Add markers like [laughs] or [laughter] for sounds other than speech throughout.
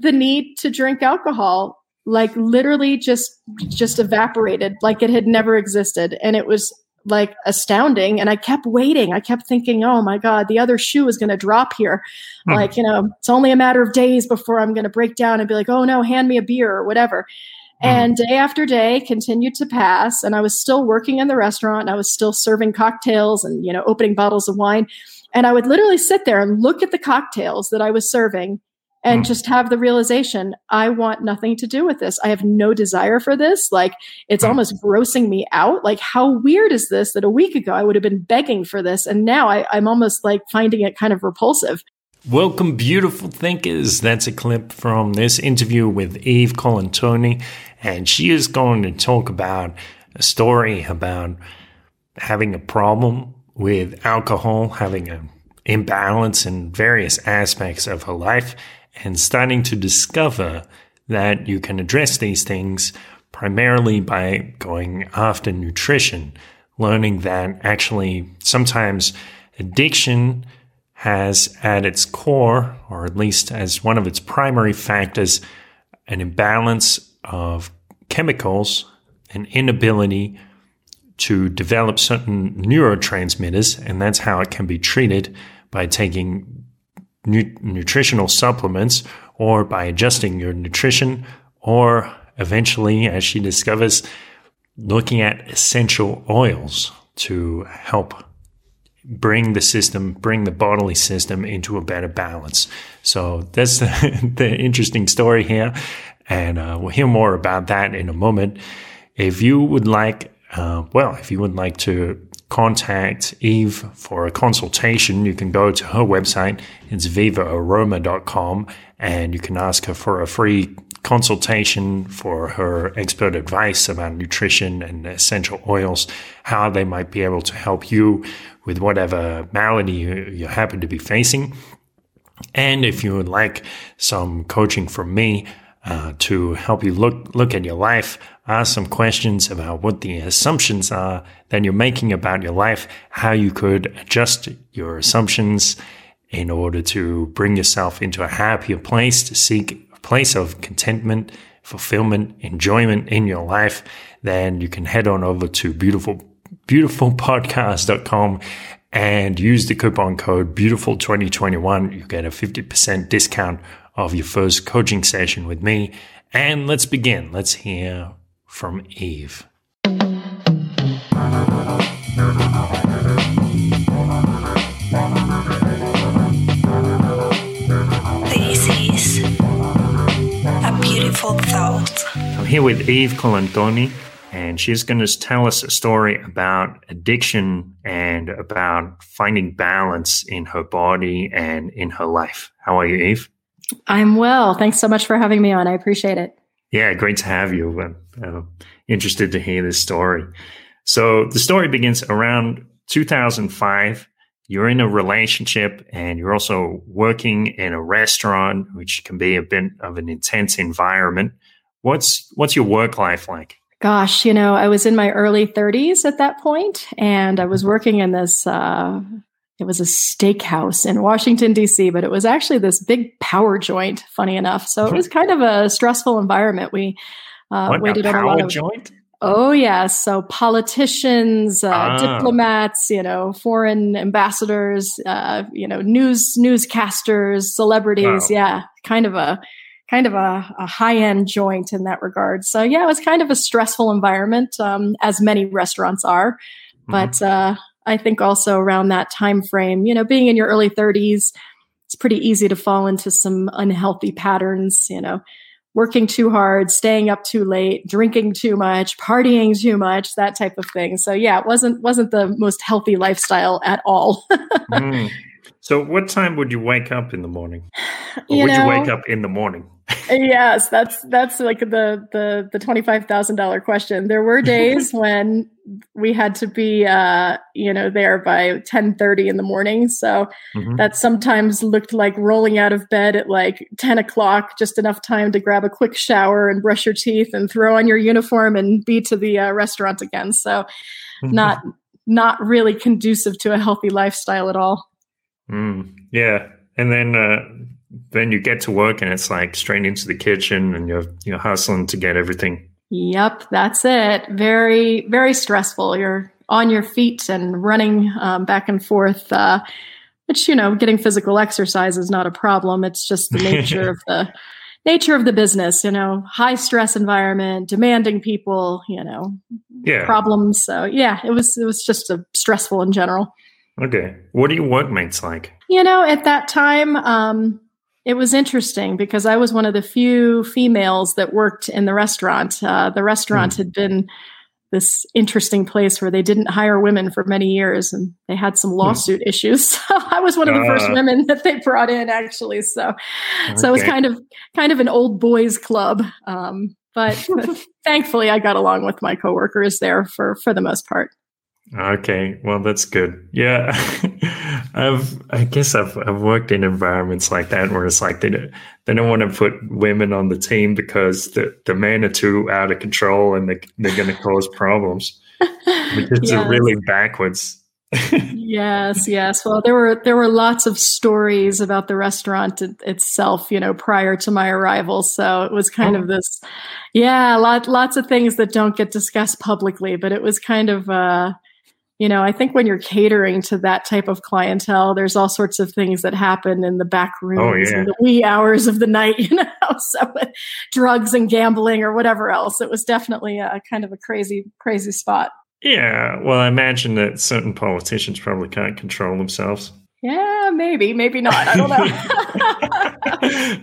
the need to drink alcohol like literally just just evaporated like it had never existed. And it was like astounding. And i kept waiting. I kept thinking oh my god the other shoe is going to drop here. Hmm. like you know it's only a matter of days before i'm going to break down and be like oh no hand me a beer or whatever. Hmm. and day after day continued to pass and i was still working in the restaurant i was still serving cocktails and you know opening bottles of wine. And i would literally sit there and look at the cocktails that i was serving and mm. just have the realization I want nothing to do with this. I have no desire for this. Like it's mm. almost grossing me out. Like how weird is this that a week ago I would have been begging for this and now I, I'm almost like finding it kind of repulsive. Welcome, beautiful thinkers. That's a clip from this interview with Eve Colantoni, and she is going to talk about a story about having a problem with alcohol, having an imbalance in various aspects of her life, and starting to discover that you can address these things primarily by going after nutrition, learning that actually sometimes addiction has at its core, or at least as one of its primary factors, an imbalance of chemicals, an inability to develop certain neurotransmitters, and that's how it can be treated by taking nu- nutritional supplements or by adjusting your nutrition or eventually, as she discovers, looking at essential oils to help bring the system, bring the bodily system into a better balance. So that's [laughs] the, the interesting story here. And uh, we'll hear more about that in a moment. If you would like, uh, well, if you would like to contact Eve for a consultation, you can go to her website. It's vivaaroma.com and you can ask her for a free consultation for her expert advice about nutrition and essential oils, how they might be able to help you with whatever malady you, you happen to be facing. And if you would like some coaching from me, uh, to help you look look at your life, ask some questions about what the assumptions are that you're making about your life, how you could adjust your assumptions in order to bring yourself into a happier place, to seek a place of contentment, fulfillment, enjoyment in your life, then you can head on over to beautiful beautifulpodcast.com and use the coupon code beautiful2021 you get a 50% discount of your first coaching session with me. And let's begin. Let's hear from Eve. This is a beautiful thought. I'm here with Eve Colantoni, and she's going to tell us a story about addiction and about finding balance in her body and in her life. How are you, Eve? I'm well. Thanks so much for having me on. I appreciate it. Yeah, great to have you. I'm uh, interested to hear this story. So the story begins around 2005. You're in a relationship and you're also working in a restaurant, which can be a bit of an intense environment. What's what's your work life like? Gosh, you know, I was in my early 30s at that point, and I was working in this uh, it was a steakhouse in Washington, D.C., but it was actually this big power joint, funny enough. So it was kind of a stressful environment. We uh, what, waited a on a lot of. Joint? Oh, yes. So politicians, uh, ah. diplomats, you know, foreign ambassadors, uh, you know, news newscasters, celebrities. Wow. Yeah, kind of a kind of a, a high end joint in that regard. So yeah, it was kind of a stressful environment, um, as many restaurants are. Mm-hmm. But uh, I think also around that time frame, you know, being in your early 30s, it's pretty easy to fall into some unhealthy patterns, you know, working too hard, staying up too late, drinking too much, partying too much, that type of thing. So yeah, it wasn't wasn't the most healthy lifestyle at all. [laughs] mm. So what time would you wake up in the morning? Or you would know, you wake up in the morning? Yes, that's that's like the the the twenty five thousand dollar question. There were days [laughs] when we had to be uh, you know there by ten thirty in the morning, so mm-hmm. that sometimes looked like rolling out of bed at like ten o'clock, just enough time to grab a quick shower and brush your teeth and throw on your uniform and be to the uh, restaurant again. So, mm-hmm. not not really conducive to a healthy lifestyle at all. Mm, yeah, and then. Uh then you get to work and it's like straight into the kitchen and you're you're hustling to get everything. Yep, that's it. Very very stressful. You're on your feet and running um, back and forth. Uh, which you know, getting physical exercise is not a problem. It's just the nature of the [laughs] nature of the business. You know, high stress environment, demanding people. You know, Yeah. problems. So yeah, it was it was just a stressful in general. Okay. What are your workmates like? You know, at that time, um, it was interesting because I was one of the few females that worked in the restaurant. Uh, the restaurant had been this interesting place where they didn't hire women for many years and they had some lawsuit issues. [laughs] So I was one of the first Ah. women [laughs] that they brought in actually. So so it was kind of kind of an old boys club. Um, but [laughs] thankfully I got along with my coworkers there for for the most part. Okay, well that's good. Yeah, [laughs] I've I guess I've I've worked in environments like that where it's like they don't, they don't want to put women on the team because the the men are too out of control and they they're going to cause problems. Which is [laughs] Yes. really backwards. [laughs] yes, yes. Well, there were there were lots of stories about the restaurant it, itself, you know, prior to my arrival. So it was kind Oh. of this, yeah, lot lots of things that don't get discussed publicly. But it was kind of, uh, you know, I think when you're catering to that type of clientele, there's all sorts of things that happen in the back oh, rooms Oh, yeah. in the wee hours of the night, [laughs] you know, so drugs and gambling or whatever else. It was definitely a kind of a crazy, crazy spot. Yeah, well, I imagine that certain politicians probably can't control themselves. Yeah, maybe, maybe not. I don't know.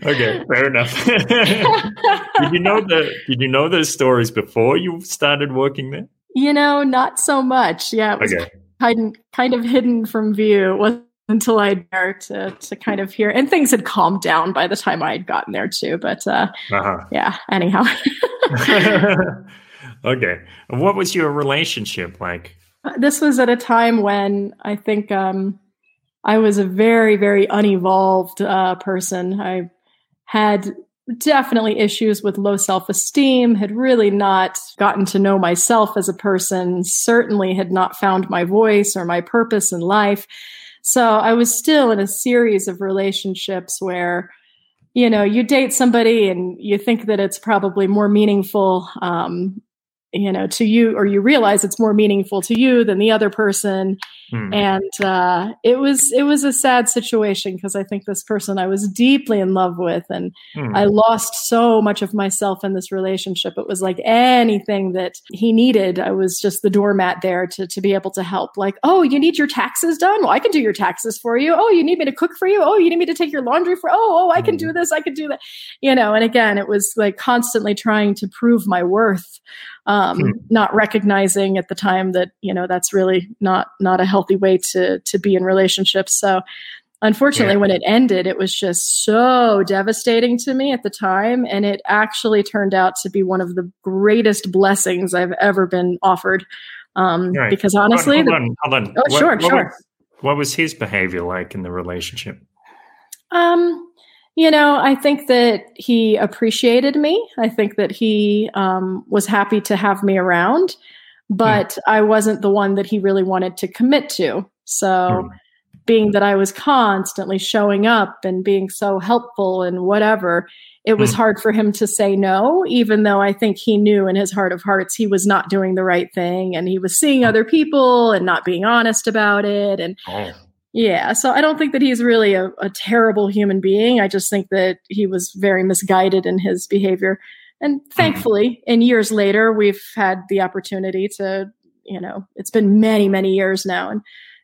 [laughs] okay, fair enough. [laughs] did you know the Did you know those stories before you started working there? You know, not so much. Yeah, it was Okay, kind kind of hidden from view. It [laughs] wasn't until I there to to kind of hear, and things had calmed down by the time I had gotten there too. But uh, uh yeah, anyhow, [laughs] [laughs] okay, what was your relationship like? this was at a time when I think um, I was a very very unevolved uh, person. I had definitely issues with low self esteem, had really not gotten to know myself as a person, certainly had not found my voice or my purpose in life. So I was still in a series of relationships where, you know, you date somebody and you think that it's probably more meaningful, um, you know, to you, or you realize it's more meaningful to you than the other person Hmm. and uh, it was it was a sad situation because I think this person I was deeply in love with, and Hmm. I lost so much of myself in this relationship. It was like anything that he needed, I was just the doormat there to to be able to help. Like, oh, you need your taxes done? Well, I can do your taxes for you. Oh, you need me to cook for you? Oh, you need me to take your laundry for? Oh, oh, I can do this. I can do that. You know. And again, it was like constantly trying to prove my worth um, Hmm. not recognizing at the time that you know that's really not not a healthy way to to be in relationships so unfortunately Yeah. when it ended it was just so devastating to me at the time and it actually turned out to be one of the greatest blessings i've ever been offered um, Right. because Hold on, honestly hold on, hold on. Oh, sure, what sure. Was, what was his behavior like in the relationship? Um, you know, I think that he appreciated me. I think that he um, was happy to have me around, but I wasn't the one that he really wanted to commit to. So, Hmm. being that I was constantly showing up and being so helpful and whatever, it was Hmm. hard for him to say no, even though I think he knew in his heart of hearts he was not doing the right thing and he was seeing other people and not being honest about it. And Oh, yeah, so I don't think that he's really a, a terrible human being. I just think that he was very misguided in his behavior. And mm-hmm. thankfully, in years later, we've had the opportunity to, you know, it's been many, many years now and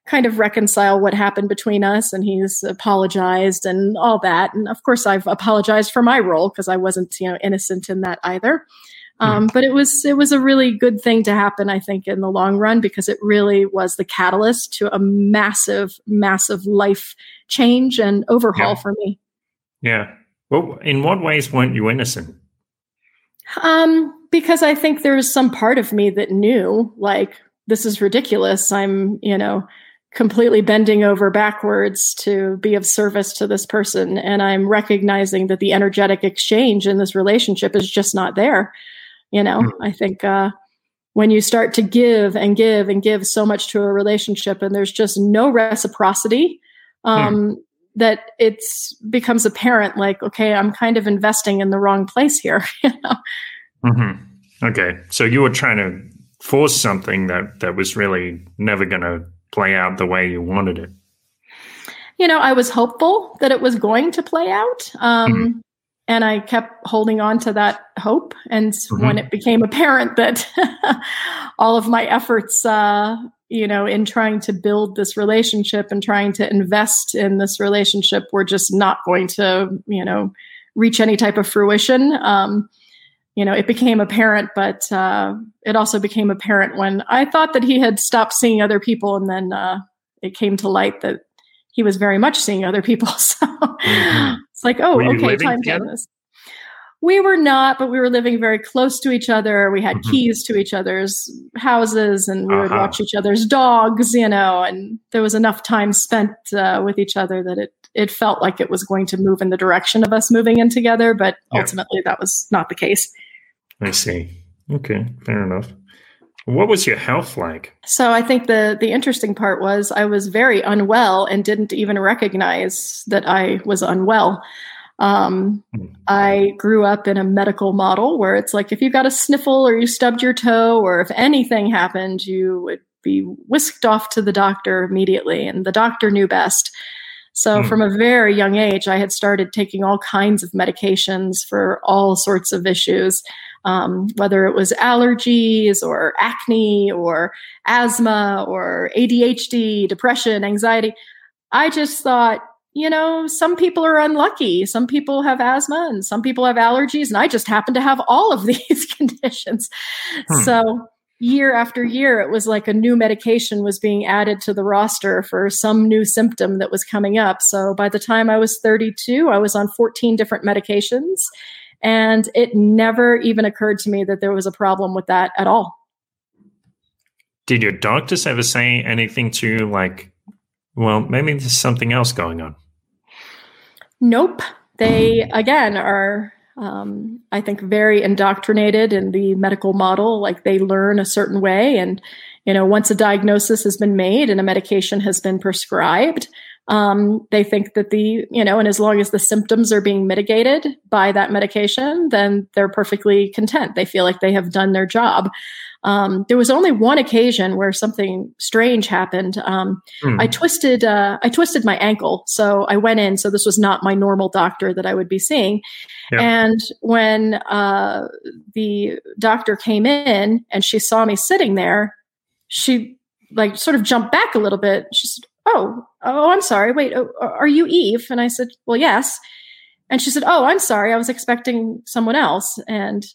kind of reconcile what happened between us. And he's apologized and all that. And of course, I've apologized for my role because I wasn't, you know, innocent in that either. Um, but it was it was a really good thing to happen, I think, in the long run because it really was the catalyst to a massive, massive life change and overhaul Yeah. for me. yeah. Well, in what ways weren't you innocent? Um, because I think there was some part of me that knew, like, this is ridiculous. I'm, you know, completely bending over backwards to be of service to this person. And I'm recognizing that the energetic exchange in this relationship is just not there. You know, Hmm. I think, uh, when you start to give and give and give so much to a relationship and there's just no reciprocity, um, that it's becomes apparent like okay i'm kind of investing in the wrong place here [laughs] you know Mm-hmm. Okay, so you were trying to force something that that was really never going to play out the way you wanted it. you know i was hopeful that it was going to play out um, Mhm. And i kept holding on to that hope and Mhm. when it became apparent that [laughs] all of my efforts uh, you know in trying to build this relationship and trying to invest in this relationship were just not going to you know reach any type of fruition um, you know it became apparent but uh, it also became apparent when i thought that he had stopped seeing other people and then uh, it came to light that he was very much seeing other people [laughs] so Mhm. it's like oh okay time together? tennis we were not but we were living very close to each other we had Mhm. keys to each other's houses and we would Uh-huh. watch each other's dogs you know and there was enough time spent uh, with each other that it it felt like it was going to move in the direction of us moving in together but Yeah. ultimately that was not the case I see. Okay, fair enough. What was your health like? So I think the the interesting part was I was very unwell and didn't even recognize that I was unwell. Um, Hmm. I grew up in a medical model where it's like if you got a sniffle or you stubbed your toe or if anything happened, you would be whisked off to the doctor immediately, and the doctor knew best. So Hmm. from a very young age, I had started taking all kinds of medications for all sorts of issues, um, whether it was allergies or acne or asthma or ADHD, depression, anxiety. I just thought, you know, some people are unlucky. Some people have asthma and some people have allergies, and I just happen to have all of [laughs] these conditions. Hmm. So, year after year, it was like a new medication was being added to the roster for some new symptom that was coming up. So, by the time I was 32, I was on 14 different medications. And it never even occurred to me that there was a problem with that at all. Did your doctors ever say anything to you like, well, maybe there's something else going on? Nope. They, again, are, um, I think, very indoctrinated in the medical model. Like they learn a certain way. And, you know, once a diagnosis has been made and a medication has been prescribed, um, they think that the, you know, and as long as the symptoms are being mitigated by that medication, then they're perfectly content. They feel like they have done their job. Um, there was only one occasion where something strange happened. Um, Hmm. I twisted uh, I twisted my ankle, so I went in. So this was not my normal doctor that I would be seeing. Yeah. And when uh, the doctor came in and she saw me sitting there, she like sort of jumped back a little bit. She said, "Oh, oh, I'm sorry. Wait, oh, are you Eve?" And I said, "Well, yes." And she said, "Oh, I'm sorry. I was expecting someone else." And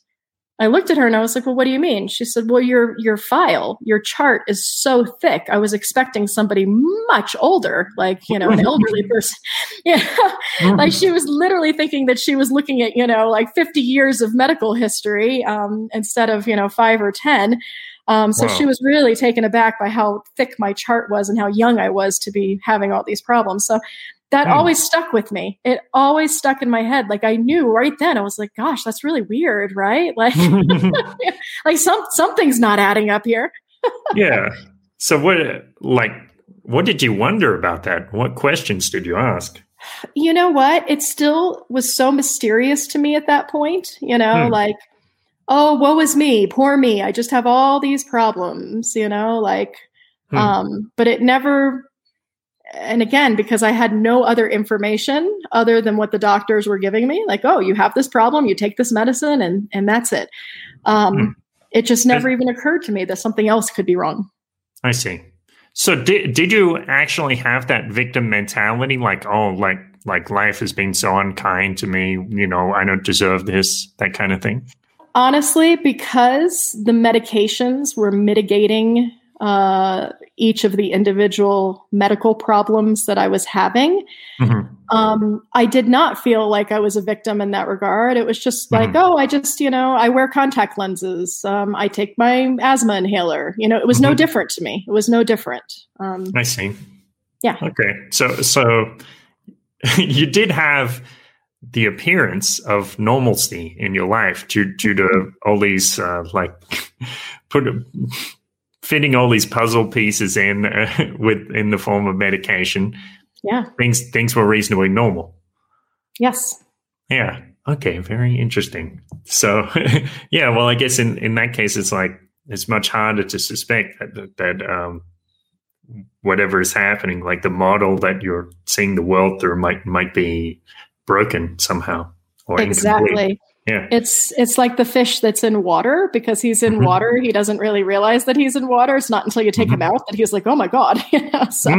I looked at her and I was like, "Well, what do you mean?" She said, "Well, your your file, your chart is so thick. I was expecting somebody much older, like you know, an [laughs] elderly person. [laughs] Yeah, like she was literally thinking that she was looking at you know like 50 years of medical history um, instead of you know five or ten. Um, so Wow. she was really taken aback by how thick my chart was and how young I was to be having all these problems. So that Hmm. always stuck with me. It always stuck in my head. Like I knew right then. I was like, "Gosh, that's really weird, right?" Like, [laughs] [laughs] like some something's not adding up here. yeah. So what, like, what did you wonder about that? What questions did you ask? you know what? It still was so mysterious to me at that point. You know, Hmm. like, oh, woe is me, poor me. I just have all these problems. You know, like, Hmm. um, but it never. And again, because I had no other information other than what the doctors were giving me, like, oh, you have this problem, you take this medicine, and and that's it. Um, Hmm. It just never even occurred to me that something else could be wrong. I see. So did did you actually have that victim mentality? Like, oh, like like life has been so unkind to me. You know, I don't deserve this. That kind of thing. Honestly, because the medications were mitigating uh, each of the individual medical problems that I was having, Mhm. um, I did not feel like I was a victim in that regard. It was just like, Mhm. oh, I just, you know, I wear contact lenses. Um, I take my asthma inhaler. You know, it was no Mhm. different to me. It was no different. Um, I see. Yeah. Okay. So so [laughs] you did have the appearance of normalcy in your life due, due to all these uh, like [laughs] put fitting all these puzzle pieces in uh, [laughs] with in the form of medication Yeah. things things were reasonably normal. Yes. Yeah. Okay. Very interesting. So, [laughs] yeah. Well, I guess in in that case, it's like it's much harder to suspect that that um, whatever is happening, like the model that you're seeing the world through, might might be broken somehow or incomplete. Exactly. Yeah. It's it's like the fish that's in water because he's in Mhm. water. He doesn't really realize that he's in water. It's not until you take him out that he's like, "Oh my god!" [laughs] you know. So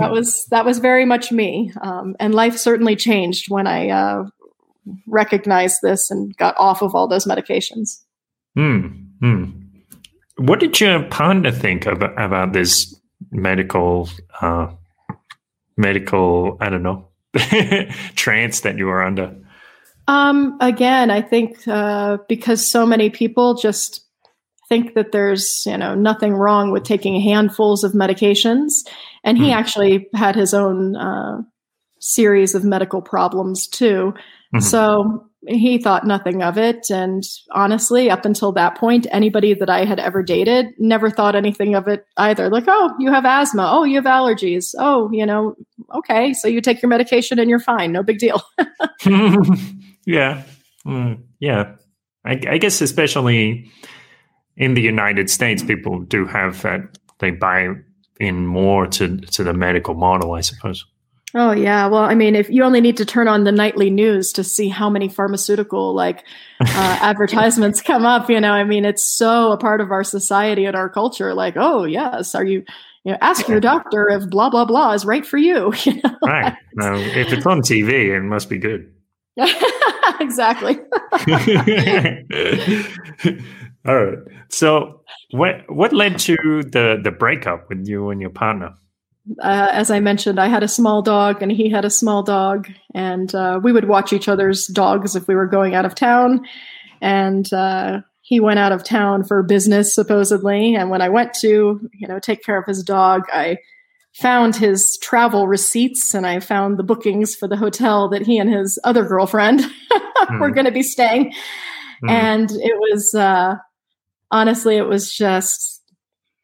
that was that was very much me. Um, and life certainly changed when I uh, recognized this and got off of all those medications. Hmm. Hmm. What did your partner think about, about this medical, uh, medical, I don't know, [laughs] trance that you were under? Um, again, I think uh, because so many people just think that there's you know nothing wrong with taking handfuls of medications, and he Hmm. actually had his own uh, series of medical problems too. Mhm. So he thought nothing of it, and honestly, up until that point, anybody that I had ever dated never thought anything of it either. Like, oh, you have asthma. Oh, you have allergies. Oh, you know, okay, so you take your medication and you're fine. No big deal. [laughs] [laughs] yeah. Mm, yeah. I, I guess, especially in the United States, people do have that, they buy in more to, to the medical model, I suppose. Oh yeah, well, I mean, if you only need to turn on the nightly news to see how many pharmaceutical like uh, [laughs] advertisements come up, you know, I mean, it's so a part of our society and our culture. Like, oh yes, are you? You know, ask your doctor if blah blah blah is right for you. [laughs] you know? Right. If it's on TV, it must be good. [laughs] exactly. All right. So, what what led to the the breakup with you and your partner? Uh, as I mentioned, I had a small dog and he had a small dog, and uh, we would watch each other's dogs if we were going out of town. And uh, he went out of town for business, supposedly. And when I went to, you know, take care of his dog, I found his travel receipts and I found the bookings for the hotel that he and his other girlfriend [laughs] were Mhm. going to be staying. Mm. And it was uh, honestly, it was just,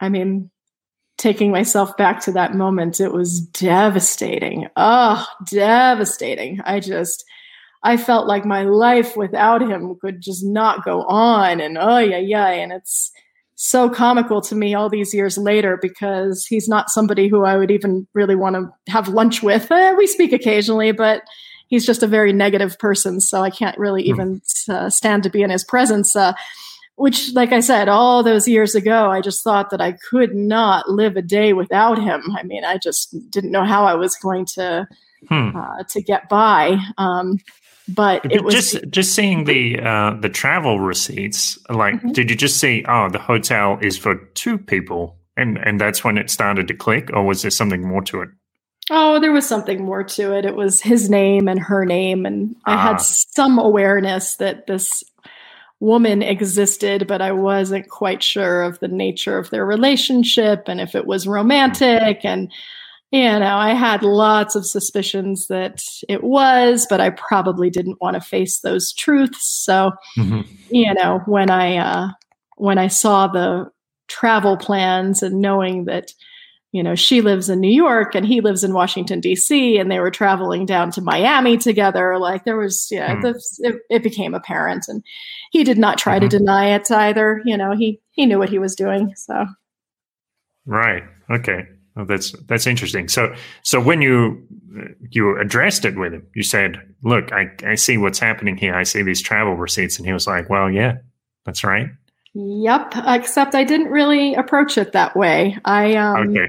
I mean, taking myself back to that moment, it was devastating. Oh, devastating. I just, I felt like my life without him could just not go on. And oh, yeah, yeah. And it's so comical to me all these years later because he's not somebody who I would even really want to have lunch with. Eh, we speak occasionally, but he's just a very negative person. So I can't really Hmm. even uh, stand to be in his presence. Uh, which, like I said, all those years ago, I just thought that I could not live a day without him. I mean, I just didn't know how I was going to Hmm. uh, to get by. Um, but it was just just seeing the uh, the travel receipts. Like, Mhm. did you just see? Oh, the hotel is for two people, and and that's when it started to click, or was there something more to it? Oh, there was something more to it. It was his name and her name, and I Ah. had some awareness that this woman existed, but I wasn't quite sure of the nature of their relationship and if it was romantic. And, you know, I had lots of suspicions that it was, but I probably didn't want to face those truths. So, you know, when I, uh, when I saw the travel plans and knowing that, you know, she lives in New York and he lives in Washington D.C. and they were traveling down to Miami together. Like there was, yeah, Hmm. the, it, it became apparent, and he did not try Mhm. to deny it either. You know, he he knew what he was doing. So Right. Okay. Well, that's that's interesting. So so when you you addressed it with him, you said, "Look, I I see what's happening here. I see these travel receipts," and he was like, "Well, yeah, that's right." Yep. Except I didn't really approach it that way. I um Okay.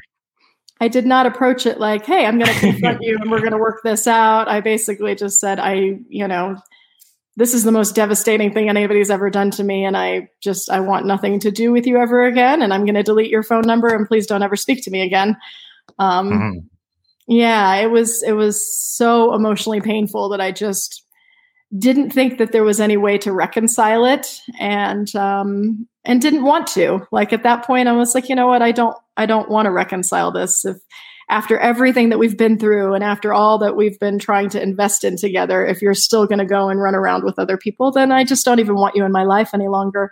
I did not approach it like, "Hey, I'm going to confront you and we're going to work this out." I basically just said, "I, you know, this is the most devastating thing anybody's ever done to me and I just I want nothing to do with you ever again and I'm going to delete your phone number and please don't ever speak to me again." Um Mhm. yeah, it was it was so emotionally painful that I just didn't think that there was any way to reconcile it and um and didn't want to. Like at that point I was like, you know what? I don't I don't want to reconcile this if after everything that we've been through and after all that we've been trying to invest in together, if you're still going to go and run around with other people, then I just don't even want you in my life any longer.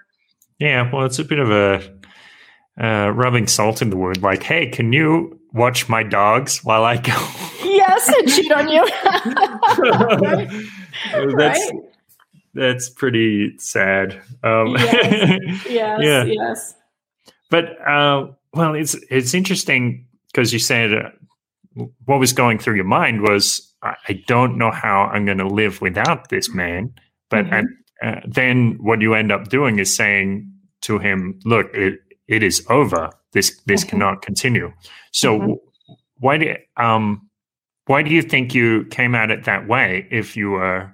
Yeah. Well, it's a bit of a uh, rubbing salt in the wound. Like, hey, can you watch my dogs while I go? yes, and cheat on you. [laughs] [laughs] right? that's Right? That's pretty sad. Um, Yes. [laughs] Yes, Yeah. yes. But uh, well, it's it's interesting because you said uh, what was going through your mind was I, I don't know how I'm going to live without this man. But Mhm. at, uh, then what you end up doing is saying to him, "Look, it, it is over. This this Mhm. cannot continue." So Mhm. why do um why do you think you came at it that way if you were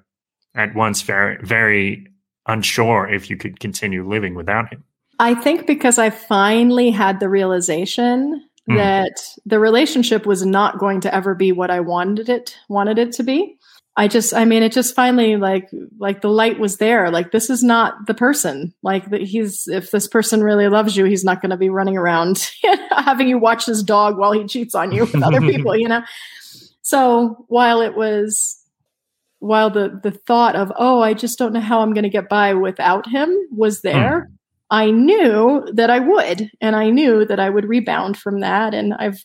at once very very unsure if you could continue living without him? I think because I finally had the realization Hmm. that the relationship was not going to ever be what I wanted it wanted it to be. I just I mean it just finally like like the light was there like this is not the person like that he's if this person really loves you he's not going to be running around [laughs] having you watch his dog while he cheats on you with other [laughs] people you know so while it was while the the thought of oh I just don't know how I'm going to get by without him was there I knew that I would, and I knew that I would rebound from that. And I've,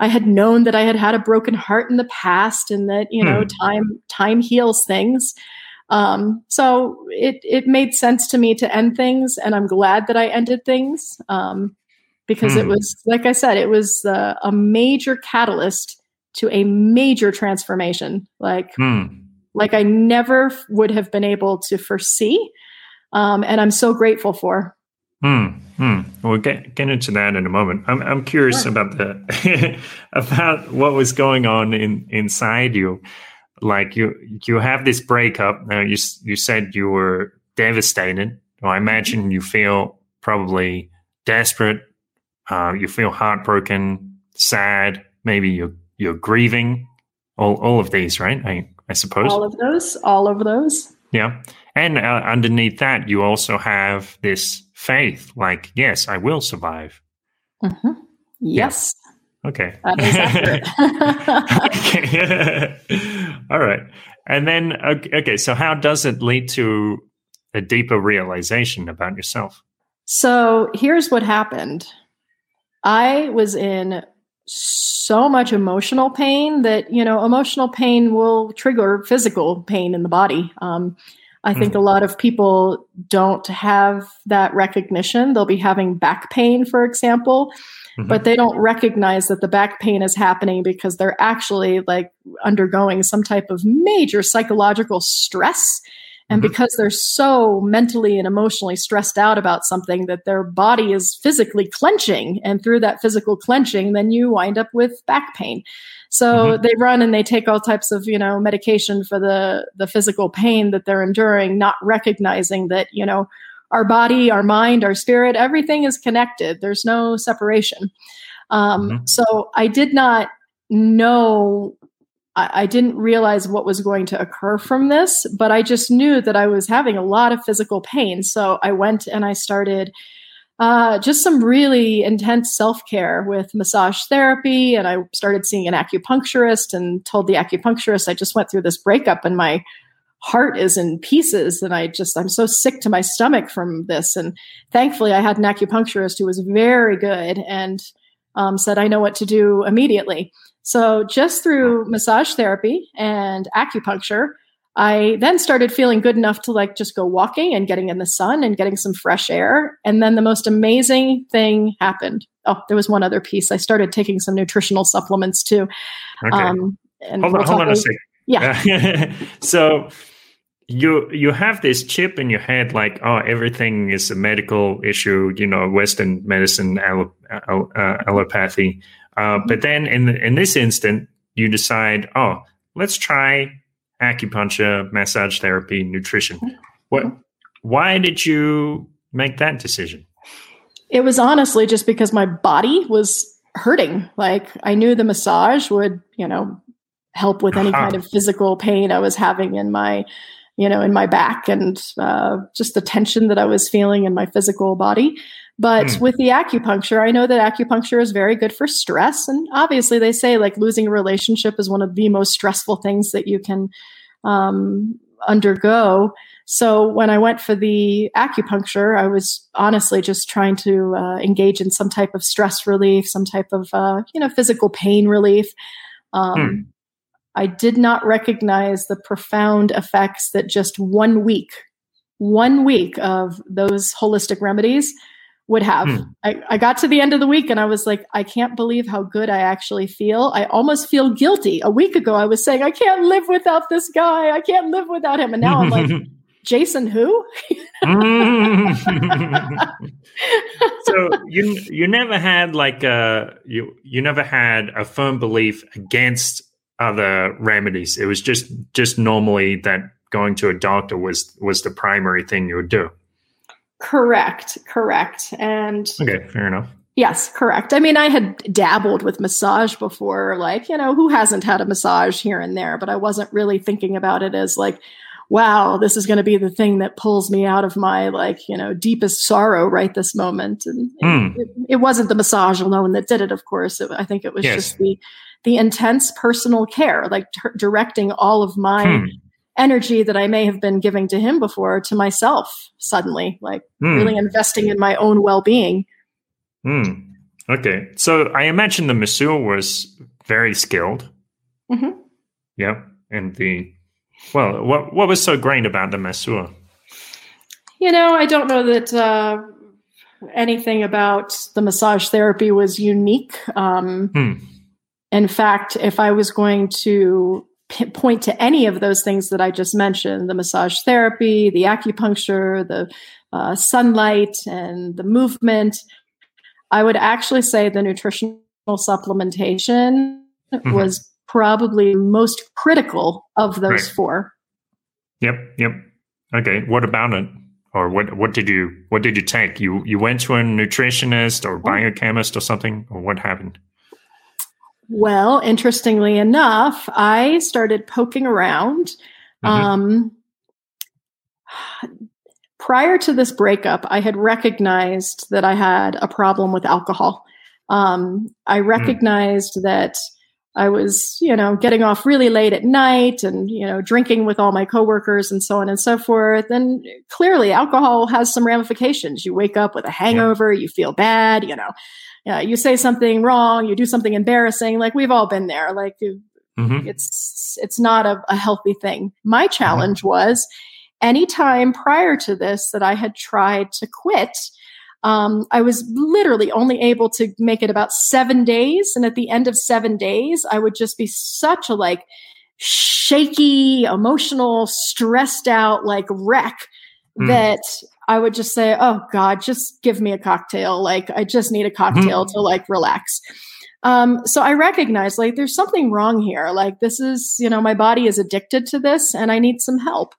I had known that I had had a broken heart in the past, and that you know, time time heals things. Um, so it it made sense to me to end things, and I'm glad that I ended things um, because it Hmm. was, like I said, it was uh, a major catalyst to a major transformation. Like Hmm. Like I never would have been able to foresee. Um, and I'm so grateful for. Hmm. Hmm. We'll get get into that in a moment. I'm I'm curious Sure. about the [laughs] about what was going on in inside you. Like you you have this breakup. Now you you said you were devastated. Well, I imagine you feel probably desperate. Uh, you feel heartbroken, sad. Maybe you're you're grieving. All all of these, right? I I suppose. All of those, all of those. Yeah. And uh, underneath that, you also have this faith like, yes, I will survive. Mhm. Yes, Okay. is accurate. [laughs] [laughs] okay. [laughs] All right. And then, okay, okay, so how does it lead to a deeper realization about yourself? so here's what happened I was in so much emotional pain that, you know, emotional pain will trigger physical pain in the body. Um, I think a lot of people don't have that recognition. They'll be having back pain, for example, Mhm. but they don't recognize that the back pain is happening because they're actually like undergoing some type of major psychological stress. And Mhm. because they're so mentally and emotionally stressed out about something that their body is physically clenching. And through that physical clenching, then you wind up with back pain. So they run and they take all types of, you know, medication for the the physical pain that they're enduring, not recognizing that, you know, our body, our mind, our spirit, everything is connected. There's no separation. Um, Mhm. So I did not know, I, didn't realize what was going to occur from this, but I just knew that I was having a lot of physical pain. So I went and I started uh, just some really intense self care with massage therapy. And I started seeing an acupuncturist and told the acupuncturist I just went through this breakup and my heart is in pieces. And I just, I'm so sick to my stomach from this. And thankfully, I had an acupuncturist who was very good and um, said, I know what to do immediately. So just through massage therapy and acupuncture, I then started feeling good enough to like just go walking and getting in the sun and getting some fresh air. And then the most amazing thing happened. Oh, there was one other piece. I started taking some nutritional supplements too. Okay. Um, and hold on, we'll hold on a second. Yeah. [laughs] so you you have this chip in your head like oh everything is a medical issue you know western medicine allo- al- uh, allopathy uh, but then in in this instant you decide oh let's try acupuncture massage therapy nutrition what why did you make that decision It was honestly just because my body was hurting. Like I knew the massage would, you know, help with any Aha. kind of physical pain I was having in my, you know, in my back and uh, just the tension that I was feeling in my physical body. But Hmm. with the acupuncture, I know that acupuncture is very good for stress. And obviously, they say like losing a relationship is one of the most stressful things that you can um, undergo. So when I went for the acupuncture, I was honestly just trying to uh, engage in some type of stress relief, some type of uh, you know physical pain relief. Um, I did not recognize the profound effects that just one week, one week of those holistic remedies would have. Hmm. I, I got to the end of the week and I was like, I can't believe how good I actually feel. I almost feel guilty. A week ago, I was saying, I can't live without this guy. I can't live without him. And now I'm like, [laughs] Jason who? [laughs] so you you never had like a you you never had a firm belief against other remedies. It was just just normally that going to a doctor was was the primary thing you would do. Correct, correct. And okay, fair enough. Yes, correct. I mean, I had dabbled with massage before, like, you know, who hasn't had a massage here and there, but I wasn't really thinking about it as like, wow, this is going to be the thing that pulls me out of my like, you know, deepest sorrow right this moment. And mm. it, it, wasn't the massage alone that did it, of course. It, I think it was yes. just the the intense personal care, like t- directing all of my hmm. Energy that I may have been giving to him before to myself suddenly, like hmm. really investing in my own well being. Hmm. Okay. So I imagine the masseur was very skilled. Mm-hmm. Yeah. And the well, what what was so great about the masseur? You know, I don't know that uh, anything about the massage therapy was unique. Um, hmm. In fact, if I was going to point to any of those things that I just mentioned the massage therapy, the acupuncture, the uh, sunlight, and the movement I would actually say the nutritional supplementation mm-hmm. was probably most critical of those right. four. Yep, yep. Okay, what about it? Or what what did you what did you take? You you went to a nutritionist or biochemist or something or what happened? Well, interestingly enough, I started poking around. Mm-hmm. Um, prior to this breakup, I had recognized that I had a problem with alcohol. Um, I mm. recognized mm. that I was, you know, getting off really late at night and, you know, drinking with all my coworkers and so on and so forth. And clearly alcohol has some ramifications. You wake up with a hangover, yeah. you feel bad, you know, uh, you say something wrong, you do something embarrassing. Like we've all been there. Like mm-hmm. it's, it's not a, a, healthy thing. My mm-hmm. challenge mm-hmm. was anytime prior to this that I had tried to quit, um, I was literally only able to make it about seven days. And at the end of seven days, I would just be such a like shaky, emotional, stressed out, like wreck mm. that I would just say, Oh God, just give me a cocktail. Like, I just need a cocktail mm. to like relax. Um, so I recognize like there's something wrong here. Like, this is, you know, my body is addicted to this and I need some help.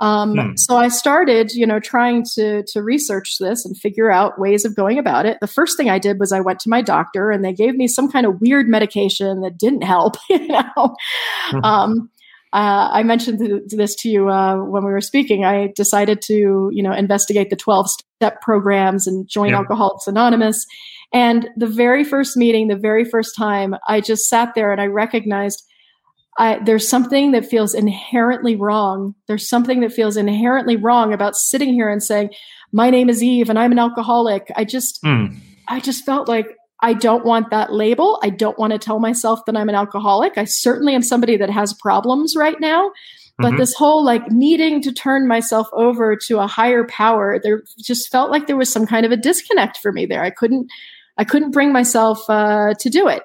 Um, hmm. So I started, you know, trying to to research this and figure out ways of going about it. The first thing I did was I went to my doctor and they gave me some kind of weird medication that didn't help. [laughs] You know, hmm. um, uh, I mentioned this to you uh, when we were speaking. I decided to, you know, investigate the twelve step programs and join yep. Alcoholics Anonymous. And the very first meeting, the very first time, I just sat there and I recognized I, there's something that feels inherently wrong. There's something that feels inherently wrong about sitting here and saying, "My name is Eve, and I'm an alcoholic." I just, mm. I just felt like I don't want that label. I don't want to tell myself that I'm an alcoholic. I certainly am somebody that has problems right now. But mm-hmm. this whole like needing to turn myself over to a higher power, there just felt like there was some kind of a disconnect for me there. I couldn't, I couldn't bring myself uh, to do it.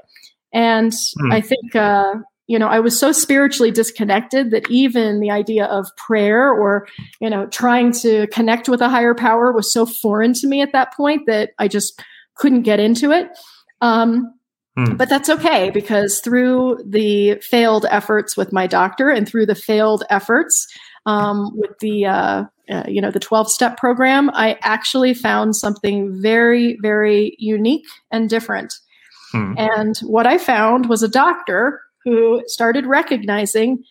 And mm. I think uh, you know, I was so spiritually disconnected that even the idea of prayer or, you know, trying to connect with a higher power was so foreign to me at that point that I just couldn't get into it. Um, hmm. But that's okay because through the failed efforts with my doctor and through the failed efforts um, with the, uh, uh, you know, the 12 step program, I actually found something very, very unique and different. Hmm. And what I found was a doctor who started recognizing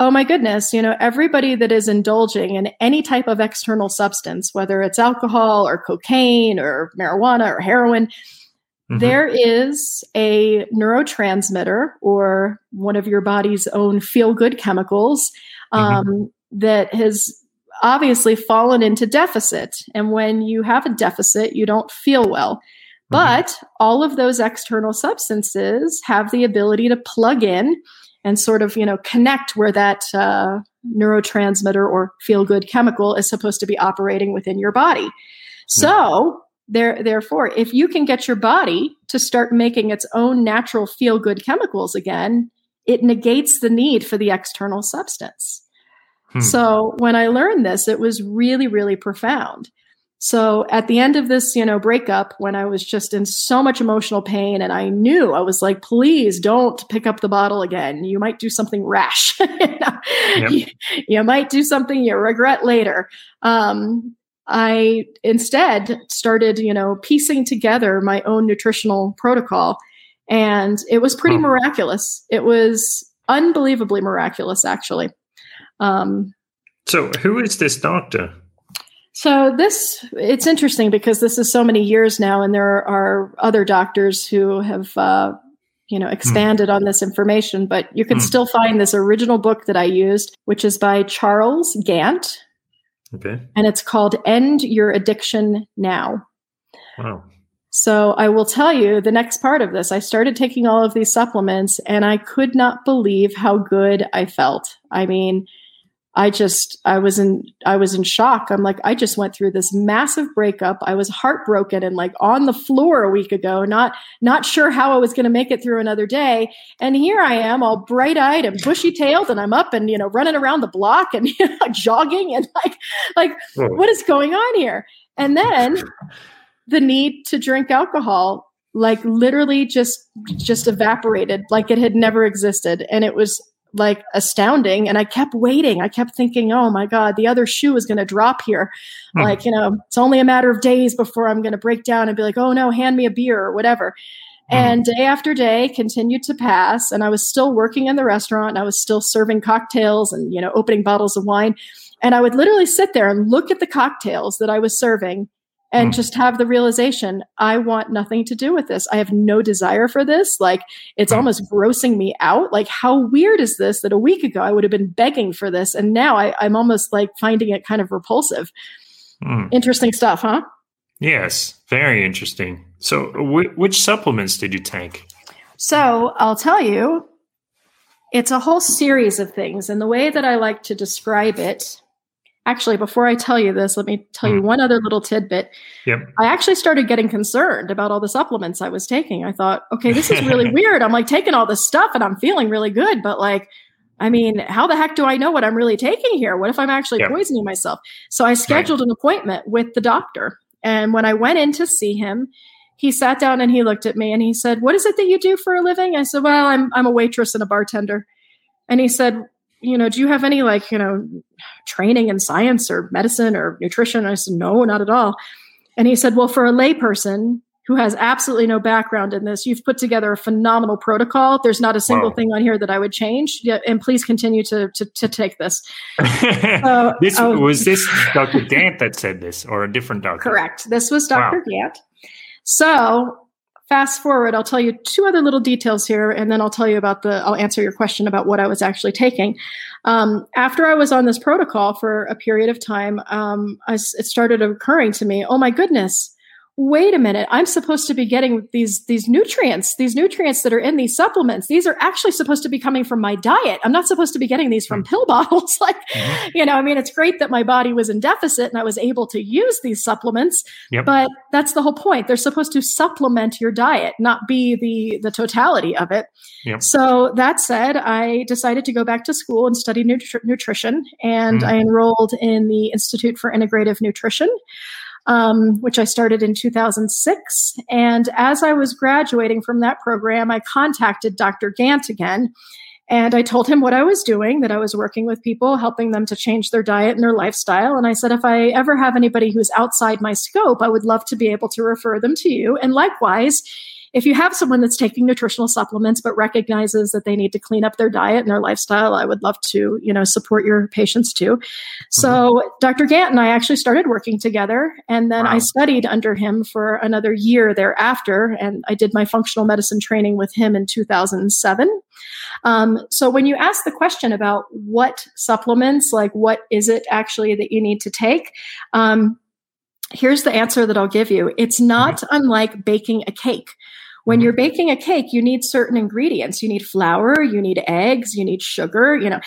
oh my goodness, you know, everybody that is indulging in any type of external substance, whether it's alcohol or cocaine or marijuana or heroin, mm-hmm. there is a neurotransmitter or one of your body's own feel good chemicals um, mm-hmm. that has obviously fallen into deficit. And when you have a deficit, you don't feel well. Mm-hmm. But all of those external substances have the ability to plug in and sort of you know connect where that uh, neurotransmitter or feel good chemical is supposed to be operating within your body. So there, therefore, if you can get your body to start making its own natural feel good chemicals again, it negates the need for the external substance. Hmm. So when I learned this, it was really, really profound. So at the end of this, you know, breakup, when I was just in so much emotional pain and I knew I was like, please don't pick up the bottle again. You might do something rash. you, [laughs] know? yep. you, you, might do something you regret later. Um, I instead started, you know, piecing together my own nutritional protocol. And it was pretty oh. miraculous. It was unbelievably miraculous, actually. Um, so, who is this doctor? So this it's interesting because this is so many years now, and there are other doctors who have uh, you know expanded mm. on this information. But you can mm. still find this original book that I used, which is by Charles Gant. Okay. And it's called End Your Addiction Now. Wow. So I will tell you the next part of this. I started taking all of these supplements and I could not believe how good I felt. I mean, I just I was in I was in shock. I'm like I just went through this massive breakup. I was heartbroken and like on the floor a week ago, not not sure how I was going to make it through another day. And here I am all bright-eyed and bushy-tailed and I'm up and you know running around the block and [laughs] you know, jogging and like like oh. what is going on here? And then [laughs] the need to drink alcohol like literally just just evaporated like it had never existed and it was like astounding. And I kept waiting. I kept thinking, oh my God, the other shoe is going to drop here. Hmm. Like, you know, it's only a matter of days before I'm going to break down and be like, oh no, hand me a beer or whatever. Hmm. And day after day continued to pass. And I was still working in the restaurant. And I was still serving cocktails and, you know, opening bottles of wine. And I would literally sit there and look at the cocktails that I was serving and mm. just have the realization I want nothing to do with this. I have no desire for this. Like it's mm. almost grossing me out. Like how weird is this that a week ago I would have been begging for this and now I, am almost like finding it kind of repulsive. Mm. Interesting stuff, huh? Yes, very interesting. So, w- which supplements did you take? So, I'll tell you, it's a whole series of things. And the way that I like to describe it actually, before I tell you this, let me tell you hmm. one other little tidbit. Yep. I actually started getting concerned about all the supplements I was taking. I thought, okay, this is really [laughs] weird. I'm like taking all this stuff and I'm feeling really good, but like, I mean, how the heck do I know what I'm really taking here? What if I'm actually yep. poisoning myself? So I scheduled right. an appointment with the doctor. And when I went in to see him, he sat down and he looked at me and he said, What is it that you do for a living? I said, Well, I'm, I'm a waitress and a bartender. And he said, you know, do you have any like, you know, training in science or medicine or nutrition? I said, no, not at all. And he said, well, for a layperson who has absolutely no background in this, you've put together a phenomenal protocol. There's not a single wow. thing on here that I would change. Yeah, and please continue to to, to take this. [laughs] so, this oh, was this Dr. Gant that said this, or a different doctor? Correct. This was Dr. Wow. Gant. So fast forward, I'll tell you two other little details here, and then I'll tell you about the, I'll answer your question about what I was actually taking. Um, after I was on this protocol for a period of time, um, I, it started occurring to me, oh my goodness, wait a minute i'm supposed to be getting these these nutrients these nutrients that are in these supplements these are actually supposed to be coming from my diet i'm not supposed to be getting these from mm. pill [laughs] bottles like mm-hmm. you know i mean it's great that my body was in deficit and i was able to use these supplements yep. but that's the whole point they're supposed to supplement your diet not be the the totality of it yep. so that said i decided to go back to school and study nutri- nutrition and mm. i enrolled in the institute for integrative nutrition um, which I started in 2006. And as I was graduating from that program, I contacted Dr. Gant again. And I told him what I was doing, that I was working with people, helping them to change their diet and their lifestyle. And I said, if I ever have anybody who's outside my scope, I would love to be able to refer them to you. And likewise, if you have someone that's taking nutritional supplements but recognizes that they need to clean up their diet and their lifestyle, I would love to, you know, support your patients too. So mm-hmm. Dr. Gant and I actually started working together and then wow. I studied under him for another year thereafter and I did my functional medicine training with him in 2007. Um, so when you ask the question about what supplements, like what is it actually that you need to take, um, here's the answer that I'll give you. It's not mm-hmm. unlike baking a cake When you're baking a cake, you need certain ingredients. You need flour, you need eggs, you need sugar. You know,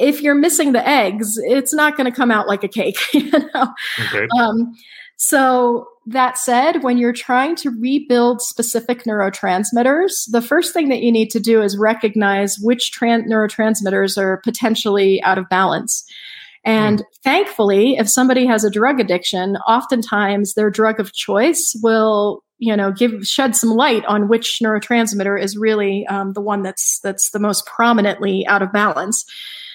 if you're missing the eggs, it's not going to come out like a cake. [laughs] You know. Okay. Um, so that said, when you're trying to rebuild specific neurotransmitters, the first thing that you need to do is recognize which tran- neurotransmitters are potentially out of balance. And mm. thankfully, if somebody has a drug addiction, oftentimes their drug of choice will, you know, give shed some light on which neurotransmitter is really um, the one that's that's the most prominently out of balance.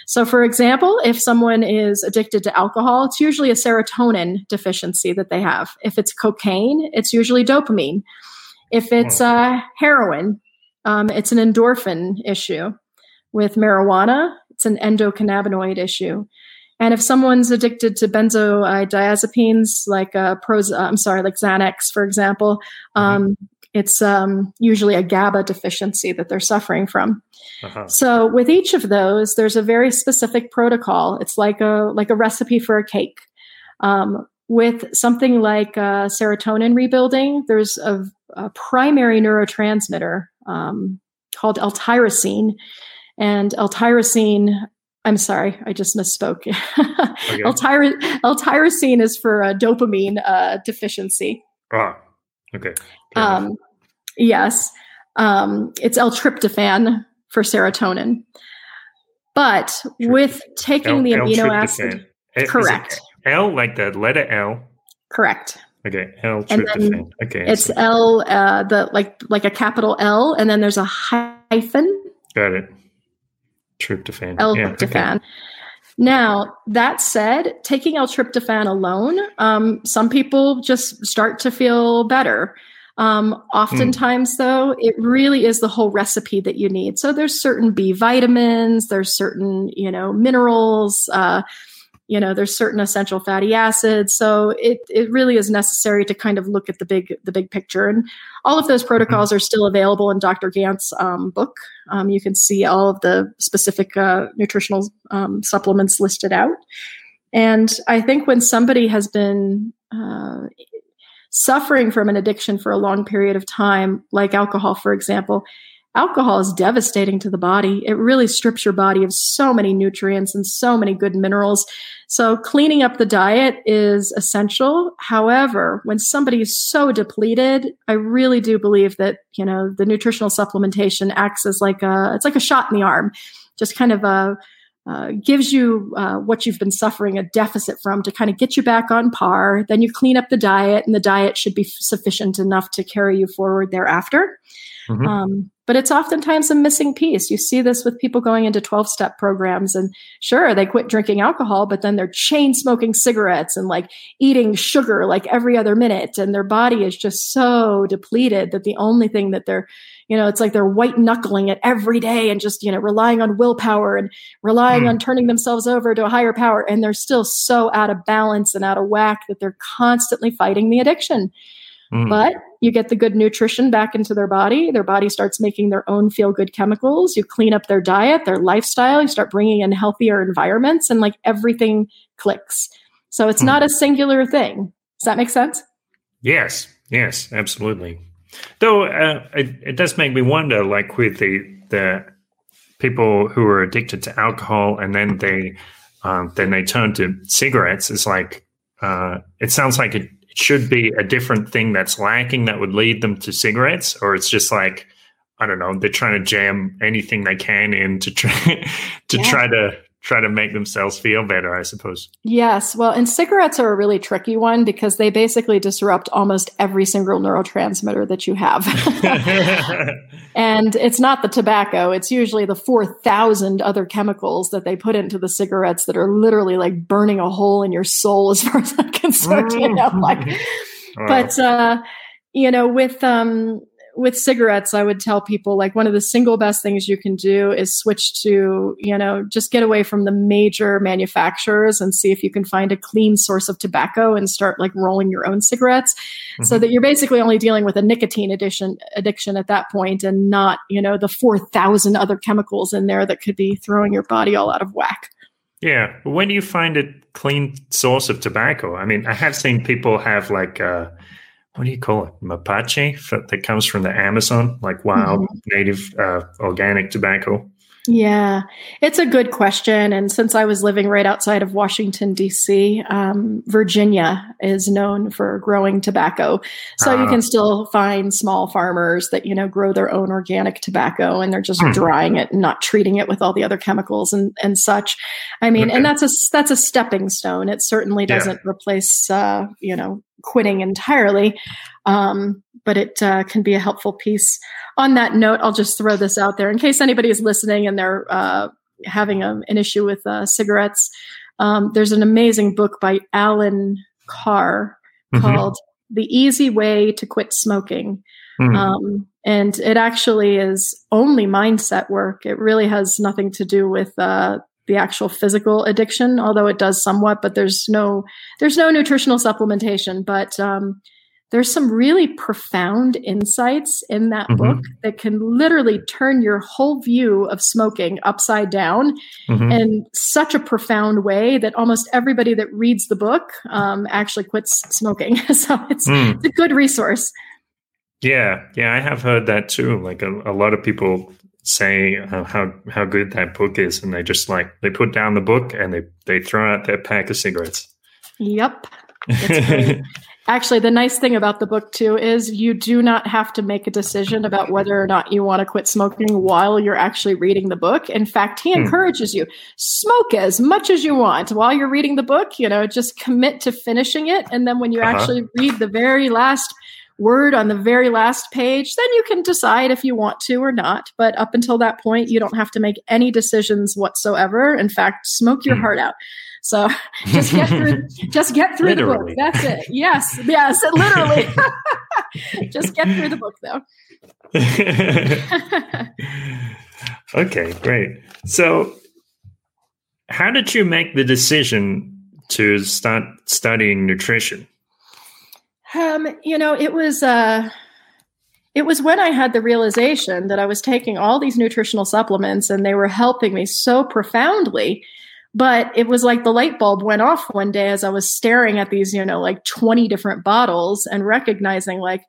So, for example, if someone is addicted to alcohol, it's usually a serotonin deficiency that they have. If it's cocaine, it's usually dopamine. If it's uh, heroin, um, it's an endorphin issue. With marijuana, it's an endocannabinoid issue. And if someone's addicted to benzodiazepines, like uh, pros, uh, I'm sorry, like Xanax, for example, mm-hmm. um, mm-hmm it's um, usually a GABA deficiency that they're suffering from. Uh-huh. So with each of those, there's a very specific protocol. It's like a like a recipe for a cake. Um, with something like uh, serotonin rebuilding, there's a, a primary neurotransmitter um, called L-tyrosine, and L-tyrosine. I'm sorry, I just misspoke. [laughs] okay. L-tyrosine is for a dopamine uh, deficiency. Ah, okay. Um, yes, um, it's L-tryptophan for serotonin. But with taking L- the amino acid, correct. L like the letter L. Correct. Okay, L tryptophan. Okay, it's. L uh, the like like a capital L, and then there's a hyphen. Got it. Tryptophan. L-tryptophan. Yeah, okay. Now, that said, taking L-tryptophan alone, um, some people just start to feel better. Um, oftentimes, mm. though, it really is the whole recipe that you need. So there's certain B vitamins, there's certain you know minerals, uh, you know there's certain essential fatty acids. So it it really is necessary to kind of look at the big the big picture. And all of those protocols mm. are still available in Dr. Gant's um, book. Um, you can see all of the specific uh, nutritional um, supplements listed out. And I think when somebody has been uh, suffering from an addiction for a long period of time, like alcohol, for example, alcohol is devastating to the body. It really strips your body of so many nutrients and so many good minerals. So cleaning up the diet is essential. However, when somebody is so depleted, I really do believe that, you know, the nutritional supplementation acts as like a, it's like a shot in the arm, just kind of a, uh, gives you uh, what you've been suffering a deficit from to kind of get you back on par. Then you clean up the diet, and the diet should be sufficient enough to carry you forward thereafter. Mm-hmm. Um, but it's oftentimes a missing piece. You see this with people going into 12 step programs, and sure, they quit drinking alcohol, but then they're chain smoking cigarettes and like eating sugar like every other minute. And their body is just so depleted that the only thing that they're you know, it's like they're white knuckling it every day and just, you know, relying on willpower and relying mm. on turning themselves over to a higher power. And they're still so out of balance and out of whack that they're constantly fighting the addiction. Mm. But you get the good nutrition back into their body. Their body starts making their own feel good chemicals. You clean up their diet, their lifestyle. You start bringing in healthier environments, and like everything clicks. So it's mm. not a singular thing. Does that make sense? Yes. Yes. Absolutely. Though uh, it, it does make me wonder, like with the the people who are addicted to alcohol and then they um, then they turn to cigarettes. It's like uh, it sounds like it, it should be a different thing that's lacking that would lead them to cigarettes, or it's just like I don't know, they're trying to jam anything they can in to try [laughs] to yeah. try to try to make themselves feel better, I suppose. Yes. Well, and cigarettes are a really tricky one because they basically disrupt almost every single neurotransmitter that you have. [laughs] and it's not the tobacco, it's usually the 4,000 other chemicals that they put into the cigarettes that are literally like burning a hole in your soul, as far as I'm concerned. You know, like, [laughs] wow. but, uh, you know, with, um, with cigarettes, I would tell people like one of the single best things you can do is switch to, you know, just get away from the major manufacturers and see if you can find a clean source of tobacco and start like rolling your own cigarettes mm-hmm. so that you're basically only dealing with a nicotine addiction addiction at that point and not, you know, the 4,000 other chemicals in there that could be throwing your body all out of whack. Yeah. When do you find a clean source of tobacco, I mean, I have seen people have like, uh, what do you call it? Mapacho that comes from the Amazon, like wild mm-hmm. native uh, organic tobacco. Yeah, it's a good question. And since I was living right outside of Washington, D.C., um, Virginia is known for growing tobacco. So uh, you can ah. still find small farmers that, you know, grow their own organic tobacco and they're just hmm. drying it and not treating it with all the other chemicals and, and such. I mean, okay. and that's a, that's a stepping stone. It certainly doesn't yeah. replace, uh, you know, quitting entirely. Um, but it uh, can be a helpful piece. On that note, I'll just throw this out there in case anybody is listening and they're uh, having a, an issue with uh, cigarettes. Um, there's an amazing book by Allen Carr mm-hmm. called The Easy Way to Quit Smoking. Mm-hmm. Um, and it actually is only mindset work. It really has nothing to do with uh, the actual physical addiction, although it does somewhat. But there's no there's no nutritional supplementation. But um, there's some really profound insights in that mm-hmm. book that can literally turn your whole view of smoking upside down mm-hmm. in such a profound way that almost everybody that reads the book um, actually quits smoking. [laughs] so it's, mm. it's, a good resource. Yeah, yeah, I have heard that too. Like a, a lot of people say uh, how how good that book is, and they just like they put down the book and they they throw out their pack of cigarettes. Yep. [laughs] Actually, the nice thing about the book too is you do not have to make a decision about whether or not you want to quit smoking while you're actually reading the book. In fact, he hmm. encourages you smoke as much as you want while you're reading the book. You know, just commit to finishing it, and then when you uh-huh. actually read the very last word on the very last page, then you can decide if you want to or not. But up until that point, you don't have to make any decisions whatsoever. In fact, smoke your hmm. heart out. So [laughs] just get through, [laughs] just get through the book. That's it. Yes, yes, [laughs] literally. just get through the book, though. okay, great. So, how did you make the decision to start studying nutrition? Um, you know, it was uh it was when I had the realization that I was taking all these nutritional supplements and they were helping me so profoundly but it was like the light bulb went off one day as I was staring at these, you know, like 20 different bottles and recognizing, like,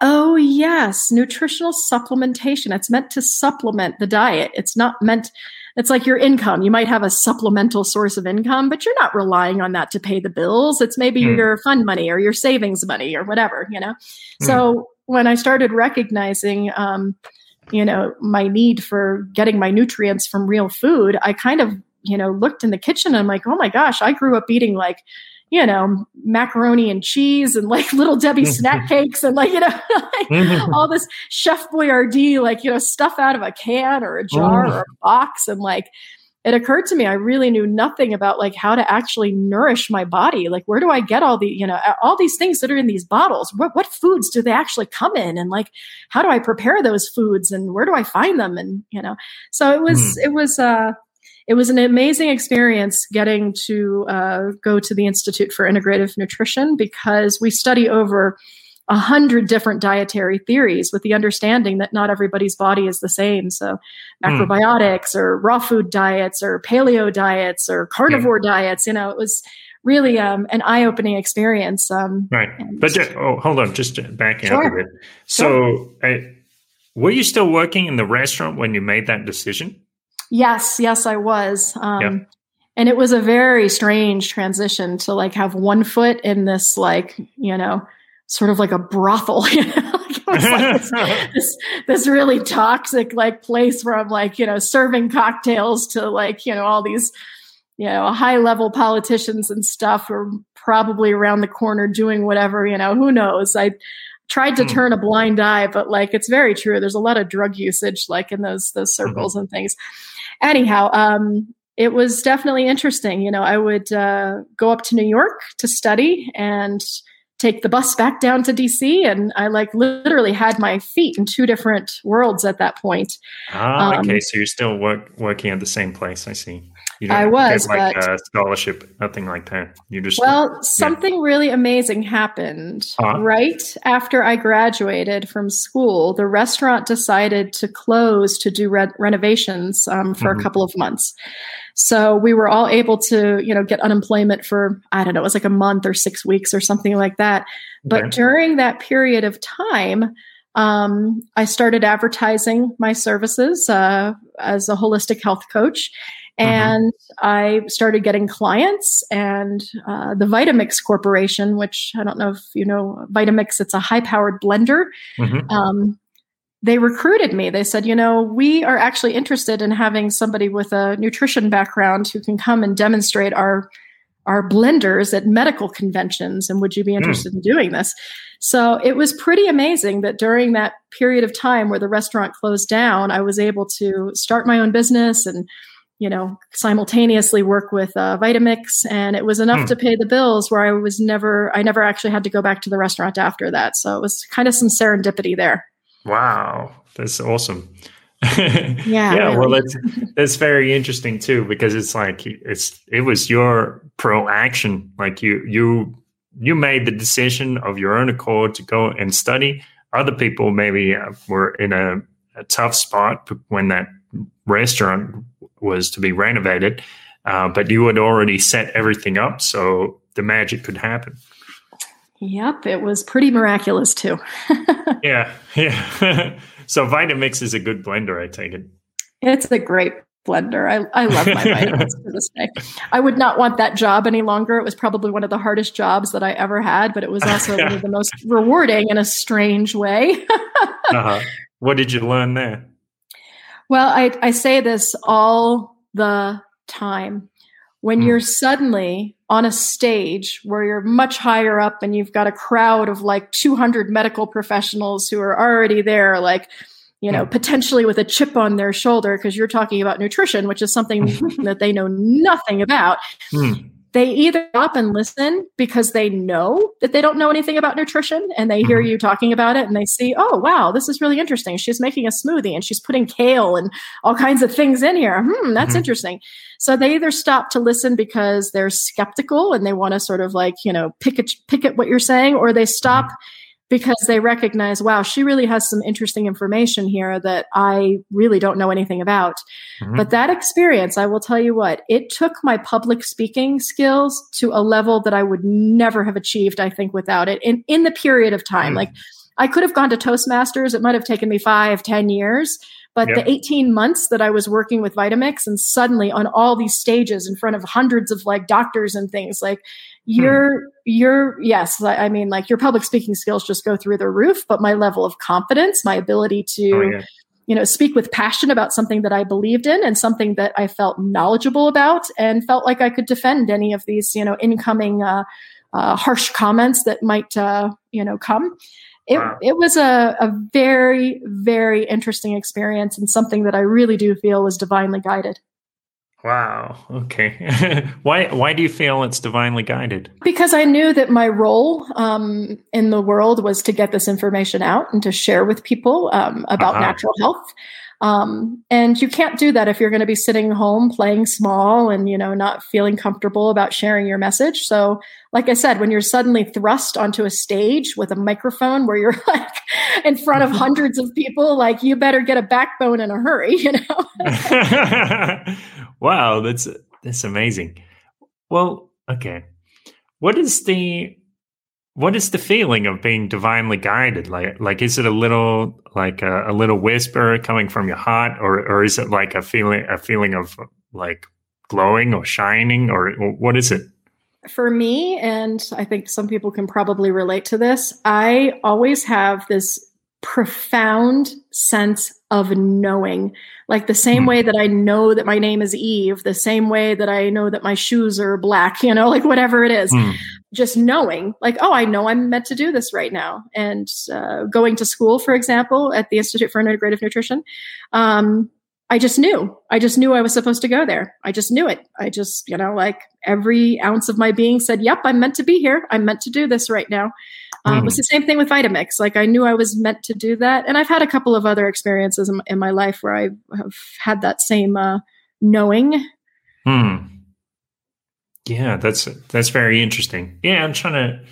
oh, yes, nutritional supplementation. It's meant to supplement the diet. It's not meant, it's like your income. You might have a supplemental source of income, but you're not relying on that to pay the bills. It's maybe mm. your fund money or your savings money or whatever, you know? Mm. So when I started recognizing, um, you know, my need for getting my nutrients from real food, I kind of you know, looked in the kitchen and I'm like, oh my gosh, I grew up eating like, you know, macaroni and cheese and like [laughs] little Debbie [laughs] snack cakes and like, you know, like mm-hmm. [laughs] all this Chef Boyardee, like, you know, stuff out of a can or a jar or a box. And like, it occurred to me, I really knew nothing about like how to actually nourish my body. Like, where do I get all the, you know, all these things that are in these bottles? What, what foods do they actually come in? And like, how do I prepare those foods and where do I find them? And, you know, so it was, mm. it was, uh, it was an amazing experience getting to uh, go to the Institute for Integrative Nutrition because we study over a hundred different dietary theories with the understanding that not everybody's body is the same. So hmm. macrobiotics mm. or raw food diets or paleo diets or carnivore yeah. diets, you know, it was really um, an eye-opening experience. Um, right. But just, oh, hold on, just backing sure. up a bit. So sure. Were you still working in the restaurant when you made that decision? Yes, yes, I was. Um, yep. And it was a very strange transition to like have one foot in this, like, you know, sort of like a brothel, [laughs] you know? like this, [laughs] this, this, really toxic like place where I'm like, you know, serving cocktails to like, you know, all these, you know, high level politicians and stuff who are probably around the corner doing whatever, you know, who knows? I tried to mm. turn a blind eye, but like it's very true. There's a lot of drug usage like in those those mm-hmm. circles mm-hmm. and things anyhow, um, it was definitely interesting. You know, I would uh, go up to New York to study and take the bus back down to DC, and I like literally had my feet in two different worlds at that point. Ah, um, okay. So you're still work, working at the same place. I see. I was, like but, a scholarship, nothing like that. You just well, yeah. something really amazing happened uh-huh. right after I graduated from school. The restaurant decided to close to do re- renovations um, for mm-hmm. a couple of months. So we were all able to, you know, get unemployment for, I don't know, it was like a month or six weeks or something like that. But Okay. during that period of time, um, I started advertising my services uh, as a holistic health coach. And I started getting clients, and uh, the Vitamix Corporation, which I don't know if you know Vitamix, it's a high powered blender Mhm. um, they recruited me. They said, you know, we are actually interested in having somebody with a nutrition background who can come and demonstrate our our blenders at medical conventions. And would you be interested in doing this? So it was pretty amazing that during that period of time where the restaurant closed down, I was able to start my own business and you know simultaneously work with uh, Vitamix, and it was enough Hmm. to pay the bills. Where I was never, I never actually had to go back to the restaurant after that. So it was kind of some serendipity there. Wow, that's awesome. [laughs] Yeah, yeah. Well, that's that's very interesting too because it's like it's it was your pro action. Like you you you made the decision of your own accord to go and study. Other people maybe uh, were in a, a tough spot when that restaurant was to be renovated, uh, but you had already set everything up so the magic could happen. Yep, it was pretty miraculous too. [laughs] Yeah, yeah. [laughs] so Vitamix is a good blender, I take it. it's a great blender. I, I love my Vitamix to this day. I would not want that job any longer. It was probably one of the hardest jobs that I ever had, but it was also one of the [laughs] most rewarding in a strange way. Uh-huh. What did you learn there? Well, I, I say this all the time. When Hmm. you're suddenly on a stage where you're much higher up and you've got a crowd of like 200 medical professionals who are already there, like, you know, Hmm. potentially with a chip on their shoulder because you're talking about nutrition, which is something [laughs] that they know nothing about. Hmm. They either stop and listen because they know that they don't know anything about nutrition and they hear Mhm. you talking about it and they see, oh, wow, this is really interesting. She's making a smoothie and she's putting kale and all kinds of things in here. Hmm, that's Mhm. interesting. So they either stop to listen because they're skeptical and they want to sort of like, you know, pick at, pick at what you're saying, or they stop because they recognize, wow, she really has some interesting information here that I really don't know anything about. Mhm. But that experience, I will tell you what, it took my public speaking skills to a level that I would never have achieved, I think, without it in, in the period of time. Mm. Like I could have gone to Toastmasters. It might have taken me five, ten years. But Yeah. the 18 months that I was working with Vitamix and suddenly on all these stages in front of hundreds of like doctors and things, like you're, you're, yes, I I mean, like your public speaking skills just go through the roof, but my level of confidence, my ability to, Oh, yeah. you know speak with passion about something that i believed in and something that i felt knowledgeable about and felt like i could defend any of these you know incoming uh, uh, harsh comments that might uh, you know come it, Wow. it was a, a very very interesting experience and something that i really do feel was divinely guided Wow. Okay. [laughs] why why do you feel it's divinely guided? because I knew that my role um, in the world was to get this information out and to share with people um, about Uh-huh. natural health. Um, and you can't do that if you're going to be sitting home playing small and you know not feeling comfortable about sharing your message. So, like I said, when you're suddenly thrust onto a stage with a microphone where you're [laughs] like in front of hundreds of people, like you better get a backbone in a hurry, [laughs] you know. [laughs] wow, that's that's amazing. Well, okay. What is the what is the feeling of being divinely guided? Like like is it a little like a, a little whisper coming from your heart or or is it like a feeling a feeling of like glowing or shining or what is it? for me, and I think some people can probably relate to this, I always have this profound sense of knowing. Like the same Hmm. way that I know that my name is Eve, the same way that I know that my shoes are black, [laughs] you know, like whatever it is. Hmm. Just knowing, like, oh, I know I'm meant to do this right now. And uh, going to school, for example, at the Institute for Integrative Nutrition, um, I just knew. I just knew I was supposed to go there. I just knew it. I just, you know, like every ounce of my being said, "Yep, I'm meant to be here. I'm meant to do this right now." Um, Hmm. It's the same thing with Vitamix. Like I knew I was meant to do that, and I've had a couple of other experiences in, in my life where I have had that same uh, knowing. Hmm. Yeah, that's that's very interesting. Yeah, I'm trying to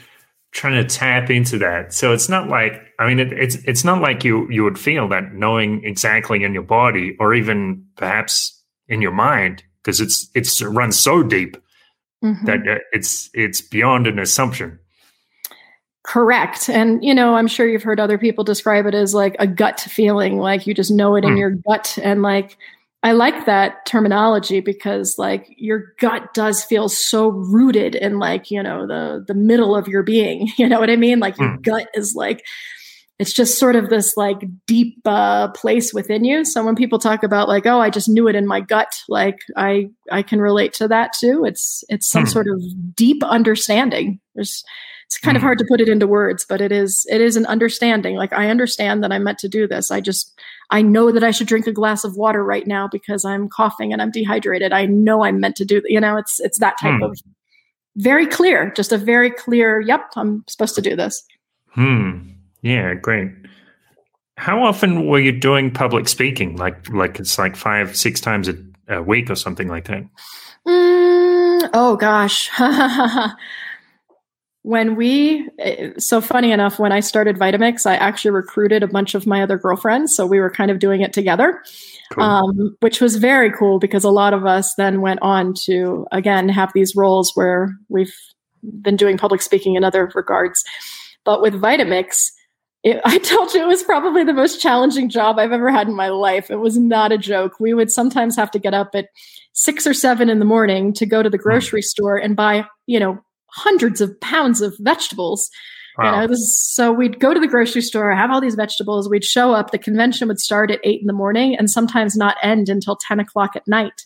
trying to tap into that. So it's not like I mean it, it's it's not like you you would feel that knowing exactly in your body or even perhaps in your mind because it's it's it runs so deep Mhm. that uh, it's it's beyond an assumption. Correct. And, you know, I'm sure you've heard other people describe it as like a gut feeling, like you just know it in Hmm. your gut. And like, I like that terminology because like your gut does feel so rooted in like, you know, the the middle of your being. [laughs] You know what I mean? Like your Hmm. gut is like it's just sort of this like deep uh, place within you. So when people talk about like, oh, I just knew it in my gut, like I I can relate to that too. It's it's some Hmm. sort of deep understanding. There's it's kind of Hmm. hard to put it into words, but it is it is an understanding. Like I understand that I'm meant to do this. I just I know that I should drink a glass of water right now because I'm coughing and I'm dehydrated. I know I'm meant to do that. You know, it's it's that type Hmm. of very clear, just a very clear, yep, I'm supposed to do this. Hmm. Yeah, great. How often were you doing public speaking? Like like it's like five, six times a, a week or something like that. Mm, oh gosh. [laughs] when we, eh, so funny enough, when I started Vitamix, I actually recruited a bunch of my other girlfriends. So we were kind of doing it together, Cool. um, which was very cool because a lot of us then went on to, again, have these roles where we've been doing public speaking in other regards. But with Vitamix, it, [laughs] I told you it was probably the most challenging job I've ever had in my life. It was not a joke. We would sometimes have to get up at six or seven in the morning to go to the grocery store and buy, you know, hundreds of pounds of vegetables. You know, is, so we'd go to the grocery store, have all these vegetables. We'd show up. The convention would start at eight in the morning and sometimes not end until 10 o'clock at night.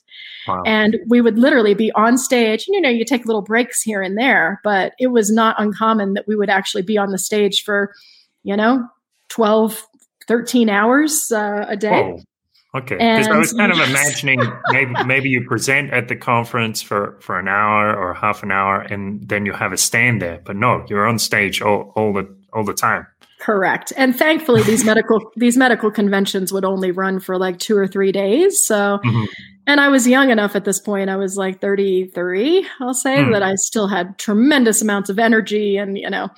wow. And we would literally be on stage. And, you know, you take little breaks here and there, but it was not uncommon that we would actually be on the stage for, you know, 12, 13 hours uh, a day. Whoa. Okay, because I was kind of [laughs] imagining maybe maybe you present at the conference for for an hour or half an hour, and then you have a stand there. But no, you're on stage all, all the all the time. Correct. And thankfully these medical [laughs] these medical conventions would only run for like 2 or 3 days. So Mhm. and I was young enough at this point. I was like 33, I'll say, Hmm. that I still had tremendous amounts of energy and, you know,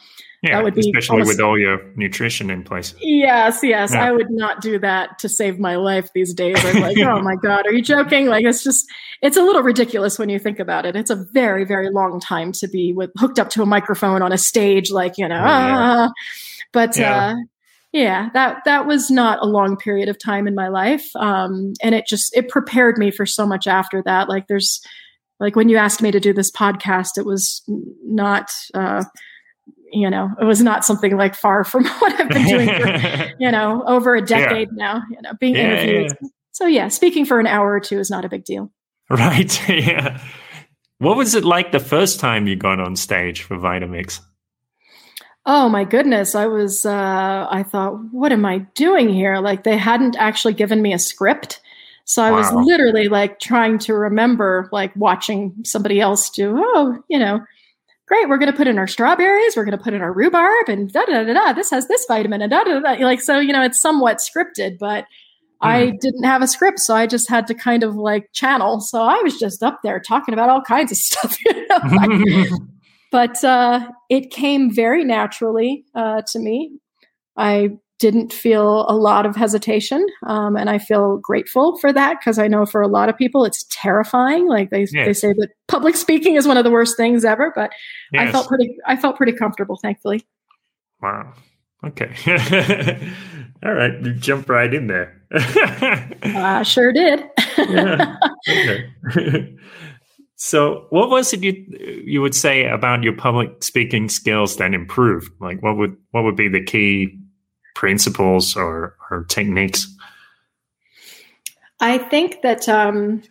Yeah, would be especially with all your nutrition in place. yes, yes, Yeah. I would not do that to save my life these days. I'm like, oh [laughs] my God, are you joking? Like, it's just, it's a little ridiculous when you think about it. It's a very, very long time to be with hooked up to a microphone on a stage, like, you know, Oh, yeah. ah. but, Yeah. uh, yeah, that that was not a long period of time in my life, um, and it just it prepared me for so much after that. Like there's, like when you asked me to do this podcast, it was not, uh, you know, it was not something like far from [laughs] what I've been doing for [laughs] you know over a decade now. You know, being Yeah, interviewed. So yeah, speaking for an hour or two is not a big deal. right? [laughs] yeah. What was it like the first time you got on stage for Vitamix? Oh my goodness. I was, uh, I thought, what am I doing here? Like they hadn't actually given me a script. So I was literally like trying to remember, like watching somebody else do, oh, you know, great, we're going to put in our strawberries, we're going to put in our rhubarb and da da da da. This has this vitamin and da da da. Like, so, you know, it's somewhat scripted, but I didn't have a script. So I just had to kind of like channel. So I was just up there talking about all kinds of [laughs] stuff. You know? like, [laughs] but uh, it came very naturally uh, to me. I didn't feel a lot of hesitation, um, and I feel grateful for that because I know for a lot of people it's terrifying. Like they they say that public speaking is one of the worst things ever, but I felt pretty I felt pretty comfortable, thankfully. Wow. Okay. [laughs] All right. You jump right in there. [laughs] I sure did. yeah. [laughs] Okay. so, what was it you you would say about your public speaking skills that improved? Like, what would what would be the key principles or or techniques? I think that um,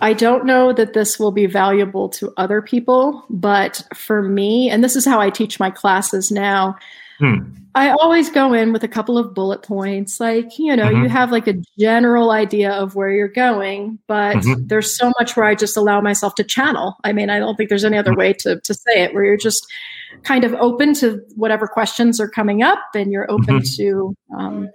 I don't know that this will be valuable to other people, but for me, and this is how I teach my classes now. Hmm. I always go in with a couple of bullet points. Like, you know, you Mhm. have like a general idea of where you're going, but Mhm. there's so much where I just allow myself to channel. I mean, I don't think there's any other Mhm. way to, to say it, where you're just kind of open to whatever questions are coming up and you're open to um,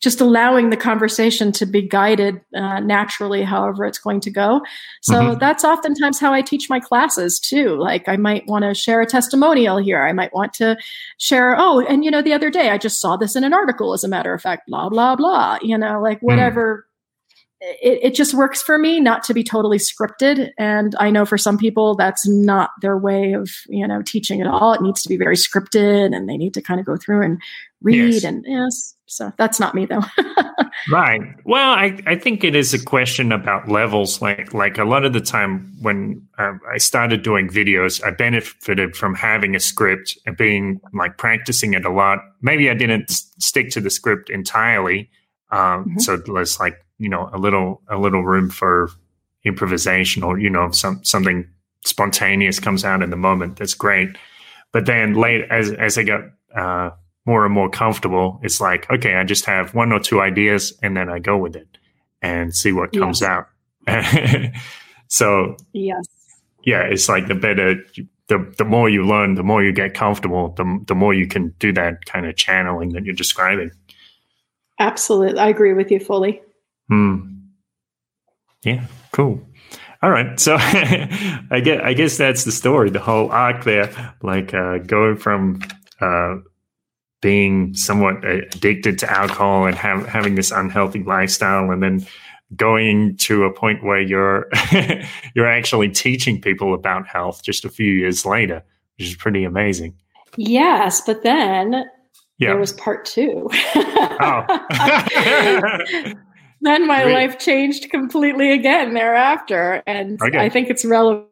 just allowing the conversation to be guided uh, naturally, however it's going to go. So Mhm. that's oftentimes how I teach my classes too. Like I might want to share a testimonial here. I might want to share, oh, and you know, the other day I just saw this in an article, as a matter of fact, blah, blah, blah, you know, like whatever. It, it just works for me not to be totally scripted. And I know for some people that's not their way of, you know, teaching at all. It needs to be very scripted and they need to kind of go through and read Yes. and yes. So that's not me though. [laughs] Right. Well, I, I think it is a question about levels. Like like a lot of the time when uh, I started doing videos, I benefited from having a script and being like practicing it a lot. Maybe I didn't s- stick to the script entirely, um, Mhm. so there's like you know a little a little room for improvisation or you know some something spontaneous comes out in the moment. That's great. But then late as as I got uh, more and more comfortable, it's like, okay, I just have one or two ideas and then I go with it and see what comes Yes. out. [laughs] so yes. yeah, it's like the better, the, the more you learn, the more you get comfortable, the, the more you can do that kind of channeling that you're describing. Absolutely. I agree with you fully. Hmm. Yeah, cool. All right, so [laughs] I guess I guess that's the story, the whole arc there, like uh, going from uh, being somewhat addicted to alcohol and have, having this unhealthy lifestyle, and then going to a point where you're [laughs] you're actually teaching people about health just a few years later, which is pretty amazing. Yes, but then Yeah. there was part two. oh. [laughs] then my Really? life changed completely again thereafter. And Okay. I think it's relevant.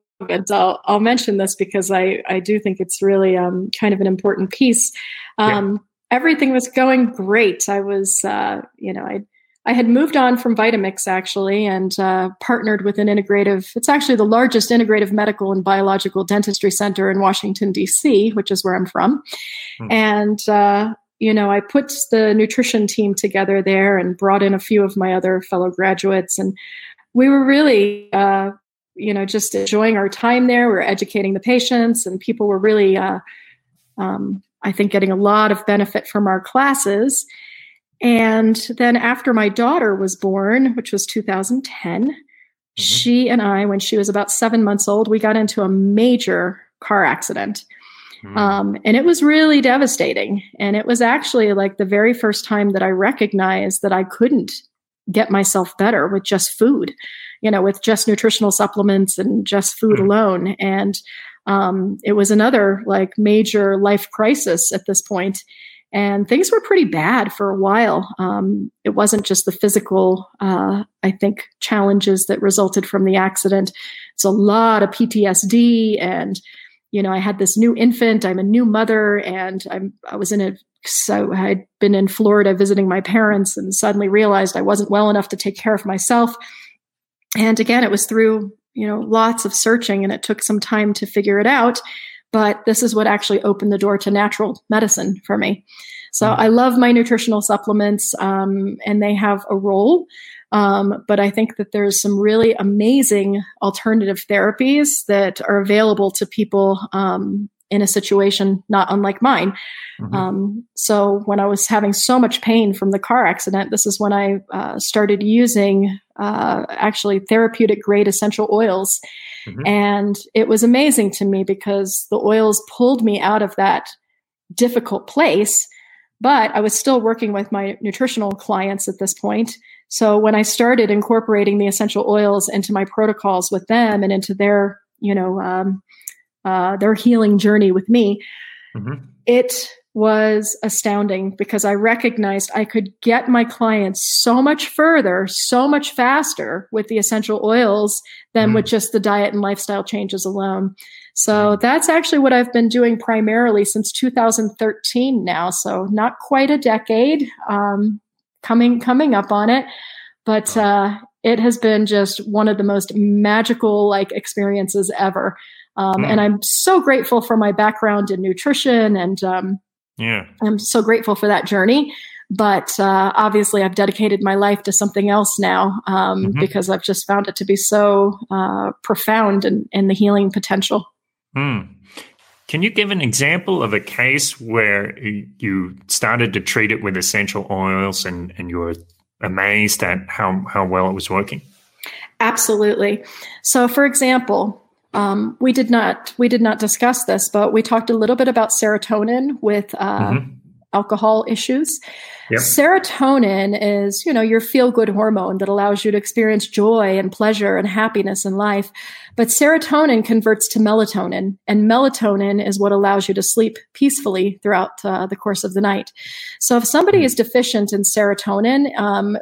I'll, I'll mention this because I, I do think it's really um, kind of an important piece. Um, Everything was going great. I was, uh, you know, I, I had moved on from Vitamix actually and uh, partnered with an integrative, it's actually the largest integrative medical and biological dentistry center in Washington, D.C., which is where I'm from. Hmm. And, uh, you know, I put the nutrition team together there and brought in a few of my other fellow graduates. And we were really, uh, you know, just enjoying our time there. We were educating the patients, and people were really, uh, um, I think, getting a lot of benefit from our classes. And then after my daughter was born, which was 2010, she and I, when she was about seven months old, we got into a major car accident. Hmm. Um, and it was really devastating. And it was actually like the very first time that I recognized that I couldn't get myself better with just food, you know, with just nutritional supplements and just food Mhm. alone. And um, it was another like major life crisis at this point. And things were pretty bad for a while. Um, it wasn't just the physical, uh, I think, challenges that resulted from the accident. It's a lot of PTSD and you know, I had this new infant. I'm a new mother, and I'm I was in a so I'd been in Florida visiting my parents, and suddenly realized I wasn't well enough to take care of myself. And again, it was through you know lots of searching, and it took some time to figure it out. But this is what actually opened the door to natural medicine for me. So Mm. I love my nutritional supplements, um, and they have a role. Um, but I think that there's some really amazing alternative therapies that are available to people um, in a situation not unlike mine. Mhm. Um, so when I was having so much pain from the car accident, this is when I uh, started using uh, actually therapeutic grade essential oils. Mhm. And it was amazing to me because the oils pulled me out of that difficult place. But I was still working with my nutritional clients at this point. So when I started incorporating the essential oils into my protocols with them and into their, you know, um, uh, their healing journey with me, Mhm. it was astounding because I recognized I could get my clients so much further, so much faster with the essential oils than Mm. with just the diet and lifestyle changes alone. So that's actually what I've been doing primarily since 2013 now. So not quite a decade, um, coming coming up on it, but uh, it has been just one of the most magical like experiences ever. Um, Mm. And I'm so grateful for my background in nutrition and um, Yeah. I'm so grateful for that journey. But uh, obviously, I've dedicated my life to something else now um, Mhm. because I've just found it to be so uh, profound in, in the healing potential. Hmm. Can you give an example of a case where you started to treat it with essential oils and, and you were amazed at how, how well it was working? Absolutely. So, for example, um, we did not we did not discuss this, but we talked a little bit about serotonin with uh, Mhm. Alcohol issues. Yep. Serotonin is, you know, your feel good hormone that allows you to experience joy and pleasure and happiness in life. But serotonin converts to melatonin, and melatonin is what allows you to sleep peacefully throughout uh, the course of the night. So if somebody is deficient in serotonin, um,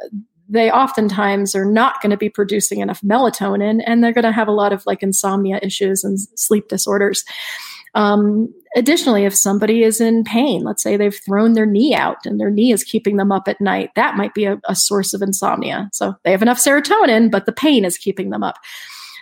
they oftentimes are not going to be producing enough melatonin and they're going to have a lot of like insomnia issues and sleep disorders. Um, additionally, if somebody is in pain, let's say they've thrown their knee out and their knee is keeping them up at night, that might be a, a source of insomnia. So they have enough serotonin, but the pain is keeping them up.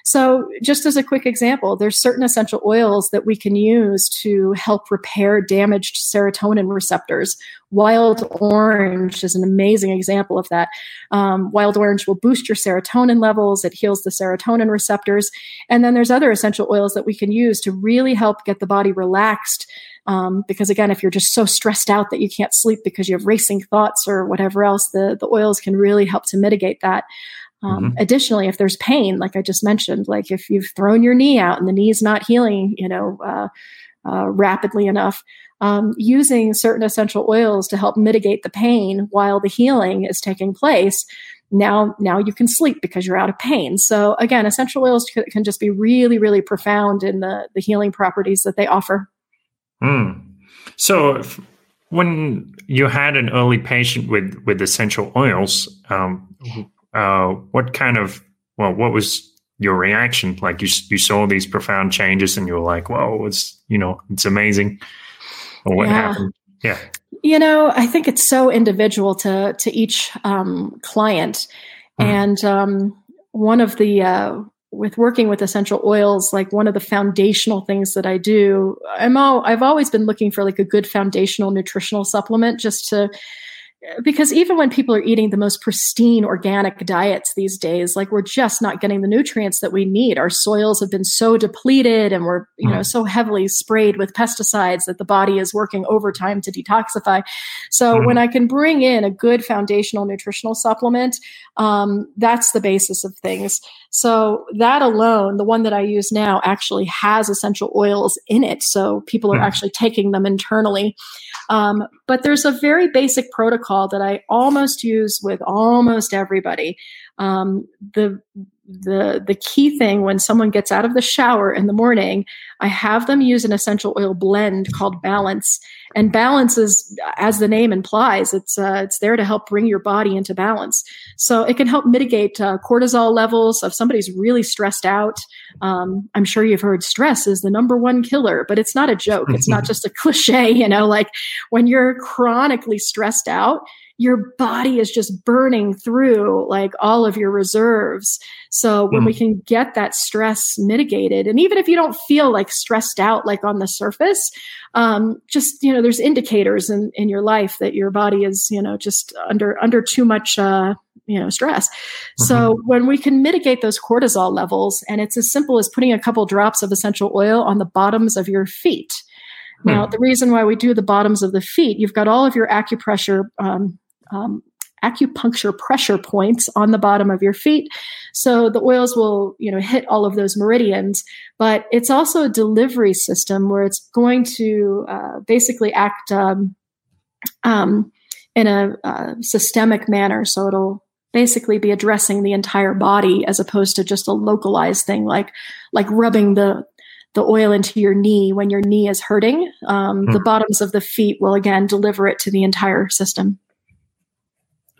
So, just as a quick example, there's certain essential oils that we can use to help repair damaged serotonin receptors. Wild orange is an amazing example of that. Um, wild orange will boost your serotonin levels, it heals the serotonin receptors. And then there's other essential oils that we can use to really help get the body relaxed. Um, because again, if you're just so stressed out that you can't sleep because you have racing thoughts or whatever else, the, the oils can really help to mitigate that. Um, mm-hmm. Additionally, if there's pain, like I just mentioned, like if you've thrown your knee out and the knee's not healing, you know, uh, uh, rapidly enough, um, using certain essential oils to help mitigate the pain while the healing is taking place. Now, now you can sleep because you're out of pain. So again, essential oils can, can just be really, really profound in the the healing properties that they offer. Mm. So, if, when you had an early patient with with essential oils, um, uh, what kind of well, what was your reaction? Like you you saw these profound changes and you were like, "Whoa, it's you know, it's amazing." Or what yeah. happened? Yeah. You know, I think it's so individual to to each um, client, mm. and um, one of the uh, with working with essential oils, like one of the foundational things that I do, I'm all, I've always been looking for like a good foundational nutritional supplement just to because even when people are eating the most pristine organic diets these days like we're just not getting the nutrients that we need our soils have been so depleted and we're you know mm. so heavily sprayed with pesticides that the body is working overtime to detoxify so mm. when i can bring in a good foundational nutritional supplement um, that's the basis of things so that alone the one that i use now actually has essential oils in it so people are mm. actually taking them internally um, but there's a very basic protocol that I almost use with almost everybody. Um, the the the key thing when someone gets out of the shower in the morning i have them use an essential oil blend called balance. And balance is as the name implies it's uh, it's there to help bring your body into balance. So it can help mitigate uh, cortisol levels. If somebody's really stressed out um, i'm sure you've heard stress is the number one killer but it's not a joke. It's not [laughs] just a cliche you know like when you're chronically stressed out your body is just burning through like all of your reserves. So when mm. we can get that stress mitigated, and even if you don't feel like stressed out, like on the surface, um, just, you know, there's indicators in, in your life that your body is, you know, just under, under too much, uh, you know stress mm-hmm. so when we can mitigate those cortisol levels and it's as simple as putting a couple drops of essential oil on the bottoms of your feet now hmm. the reason why we do the bottoms of the feet you've got all of your acupressure um, um, acupuncture pressure points on the bottom of your feet. So the oils will you know hit all of those meridians but it's also a delivery system where it's going to uh, basically act um, um, in a uh, systemic manner. So it'll basically be addressing the entire body as opposed to just a localized thing like like rubbing the the oil into your knee when your knee is hurting. Um, the hmm. bottoms of the feet will again deliver it to the entire system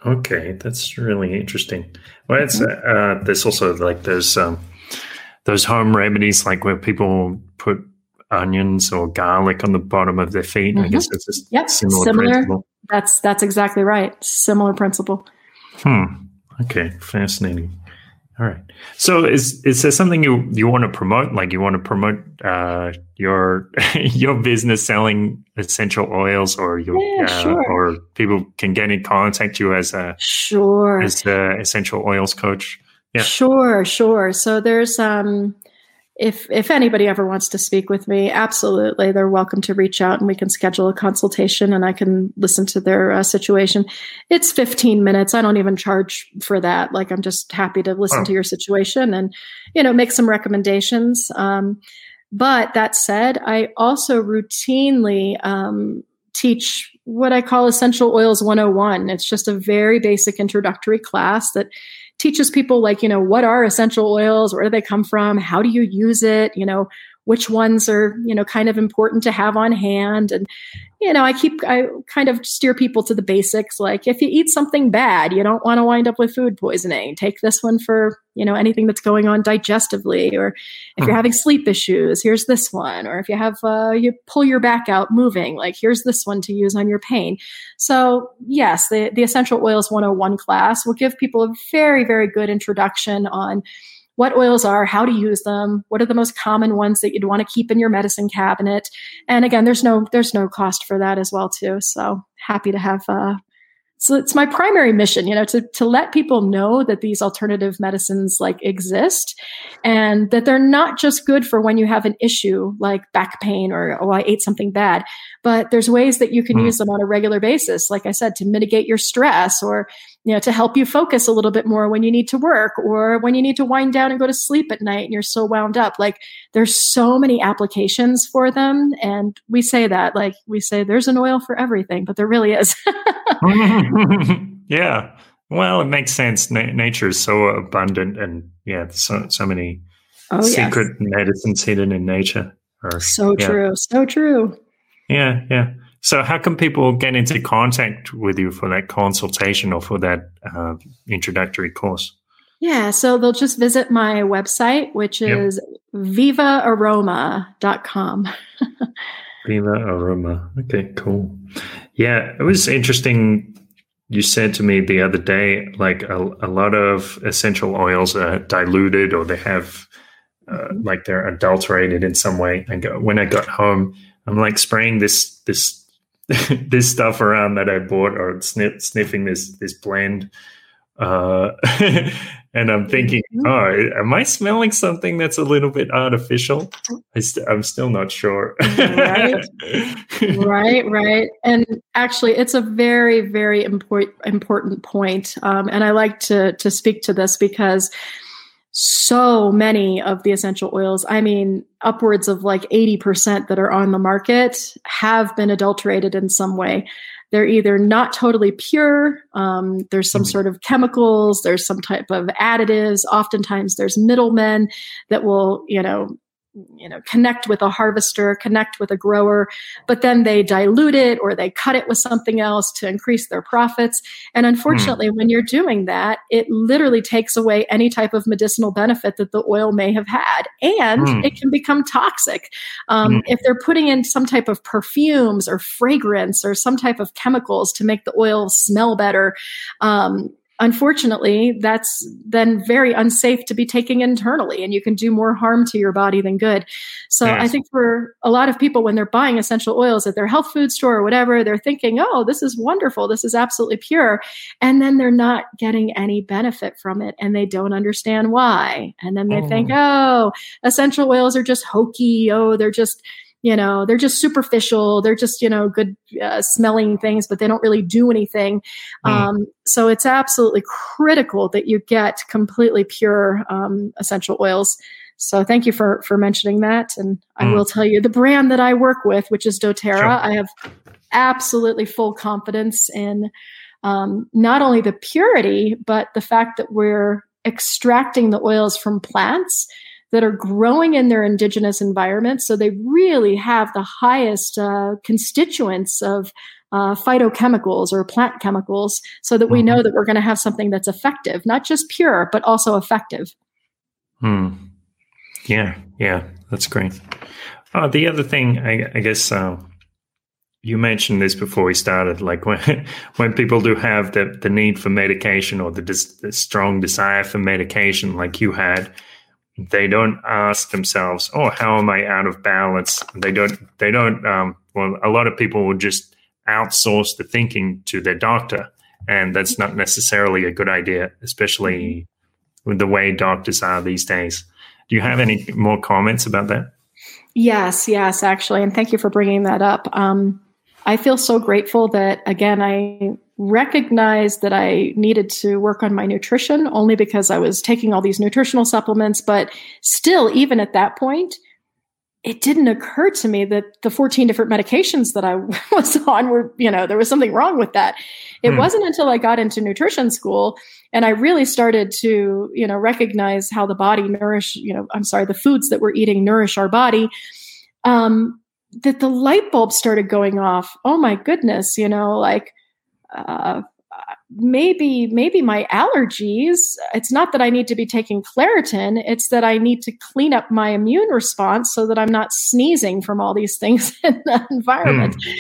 Okay, that's really interesting. Well, it's mm-hmm. uh, there's also like those um, those home remedies, like where people put onions or garlic on the bottom of their feet. Mm-hmm. I guess it's just yep. similar, similar. Principle. That's that's exactly right. Similar principle. Hmm. Okay. Fascinating. All right. So is is there something you you want to promote? Like you want to promote uh, your [laughs] your business selling essential oils, or your yeah, uh, sure. or people can get in contact you as a sure as the essential oils coach. Yeah. Sure, sure. So there's um if if anybody ever wants to speak with me, absolutely, they're welcome to reach out and we can schedule a consultation and I can listen to their uh, situation. It's 15 minutes. I don't even charge for that. Like I'm just happy to listen oh. to your situation and you know make some recommendations. Um, but that said, I also routinely um, teach what I call Essential Oils 101. It's just a very basic introductory class that teaches people like, you know, what are essential oils? Where do they come from? How do you use it? You know, which ones are you know kind of important to have on hand. And you know i keep i kind of steer people to the basics like if you eat something bad you don't want to wind up with food poisoning. Take this one for you know anything that's going on digestively or if you're hmm. having sleep issues here's this one. Or if you have uh, you pull your back out moving like here's this one to use on your pain. So yes the, the essential oils 101 class. Will give people a very very good introduction on what oils are, how to use them, what are the most common ones that you'd want to keep in your medicine cabinet. And again, there's no there's no cost for that as well too. So happy to have uh, so it's my primary mission you know to, to let people know that these alternative medicines like exist and that they're not just good for when you have an issue like back pain or oh i ate something bad but there's ways that you can mm. use them on a regular basis like i said to mitigate your stress or you know to help you focus a little bit more when you need to work or when you need to wind down and go to sleep at night and you're so wound up. Like there's so many applications for them. And we say that like we say there's an oil for everything but there really is. [laughs] [laughs] Yeah. Well it makes sense. Na- nature is so abundant and yeah so so many oh, secret yes. medicines hidden in nature. Or, so yeah. true. So true. Yeah yeah so, how can people get into contact with you for that consultation or for that uh, introductory course? Yeah, so they'll just visit my website, which is yep. vivaaroma.com. Viva Aroma. Okay, cool. Yeah, it was interesting. You said to me the other day, like a, a lot of essential oils are diluted or they have, uh, mm-hmm. like they're adulterated in some way. And when I got home, I'm like spraying this this [laughs] this stuff around that I bought or sniff, sniffing this this blend. Uh, [laughs] and I'm thinking, mm-hmm. oh, am I smelling something that's a little bit artificial? I st- I'm still not sure. right, right, right. And actually, it's a very, very important important point. Um, and I like to to speak to this because so many of the essential oils, I mean, upwards of like 80% that are on the market have been adulterated in some way. They're either not totally pure, um, there's some mm-hmm. sort of chemicals, there's some type of additives. Oftentimes, there's middlemen that will, you know, you know connect with a harvester connect with a grower but then they dilute it or they cut it with something else to increase their profits and unfortunately mm. when you're doing that it literally takes away any type of medicinal benefit that the oil may have had and mm. it can become toxic um, mm. if they're putting in some type of perfumes or fragrance or some type of chemicals to make the oil smell better um, unfortunately, that's then very unsafe to be taking internally, and you can do more harm to your body than good. So yes. I think for a lot of people, when they're buying essential oils at their health food store or whatever, they're thinking, oh, this is wonderful. This is absolutely pure. And then they're not getting any benefit from it, and they don't understand why. And then they oh. think, hmm. oh, essential oils are just hokey. Oh, they're just you know they're just superficial they're just you know good uh, smelling things but they don't really do anything mm. um, so it's absolutely critical that you get completely pure um, essential oils so thank you for for mentioning that and mm. i will tell you the brand that i work with which is doterra sure. i have absolutely full confidence in um, not only the purity but the fact that we're extracting the oils from plants that are growing in their indigenous environments. So they really have the highest uh, constituents of uh, phytochemicals or plant chemicals so that we know mm-hmm. that we're going to have something that's effective, not just pure, but also effective. Hmm. Yeah, yeah, that's great. Uh, the other thing, I, I guess, uh, you mentioned this before we started. Like [laughs] when when people do have the the need for medication or the, dis- the strong desire for medication, like you had, they don't ask themselves, "Oh, how am I out of balance?" They don't. They don't. Um, well, a lot of people will just outsource the thinking to their doctor, and that's not necessarily a good idea, especially with the way doctors are these days. Do you have any more comments about that? Yes, yes, actually, and thank you for bringing that up. Um, I feel so grateful that again I recognized that I needed to work on my nutrition only because I was taking all these nutritional supplements. But still, even at that point, it didn't occur to me that the 14 different medications that I [laughs] was on were, you know, there was something wrong with that. It hmm. wasn't until I got into nutrition school and I really started to, you know, recognize how the body nourish, you know, I'm sorry, the foods that we're eating nourish our body. Um, that the light bulb started going off. Oh my goodness, you know, like, uh, maybe maybe my allergies it's not that i need to be taking claritin it's that i need to clean up my immune response so that i'm not sneezing from all these things [laughs] in the environment hmm.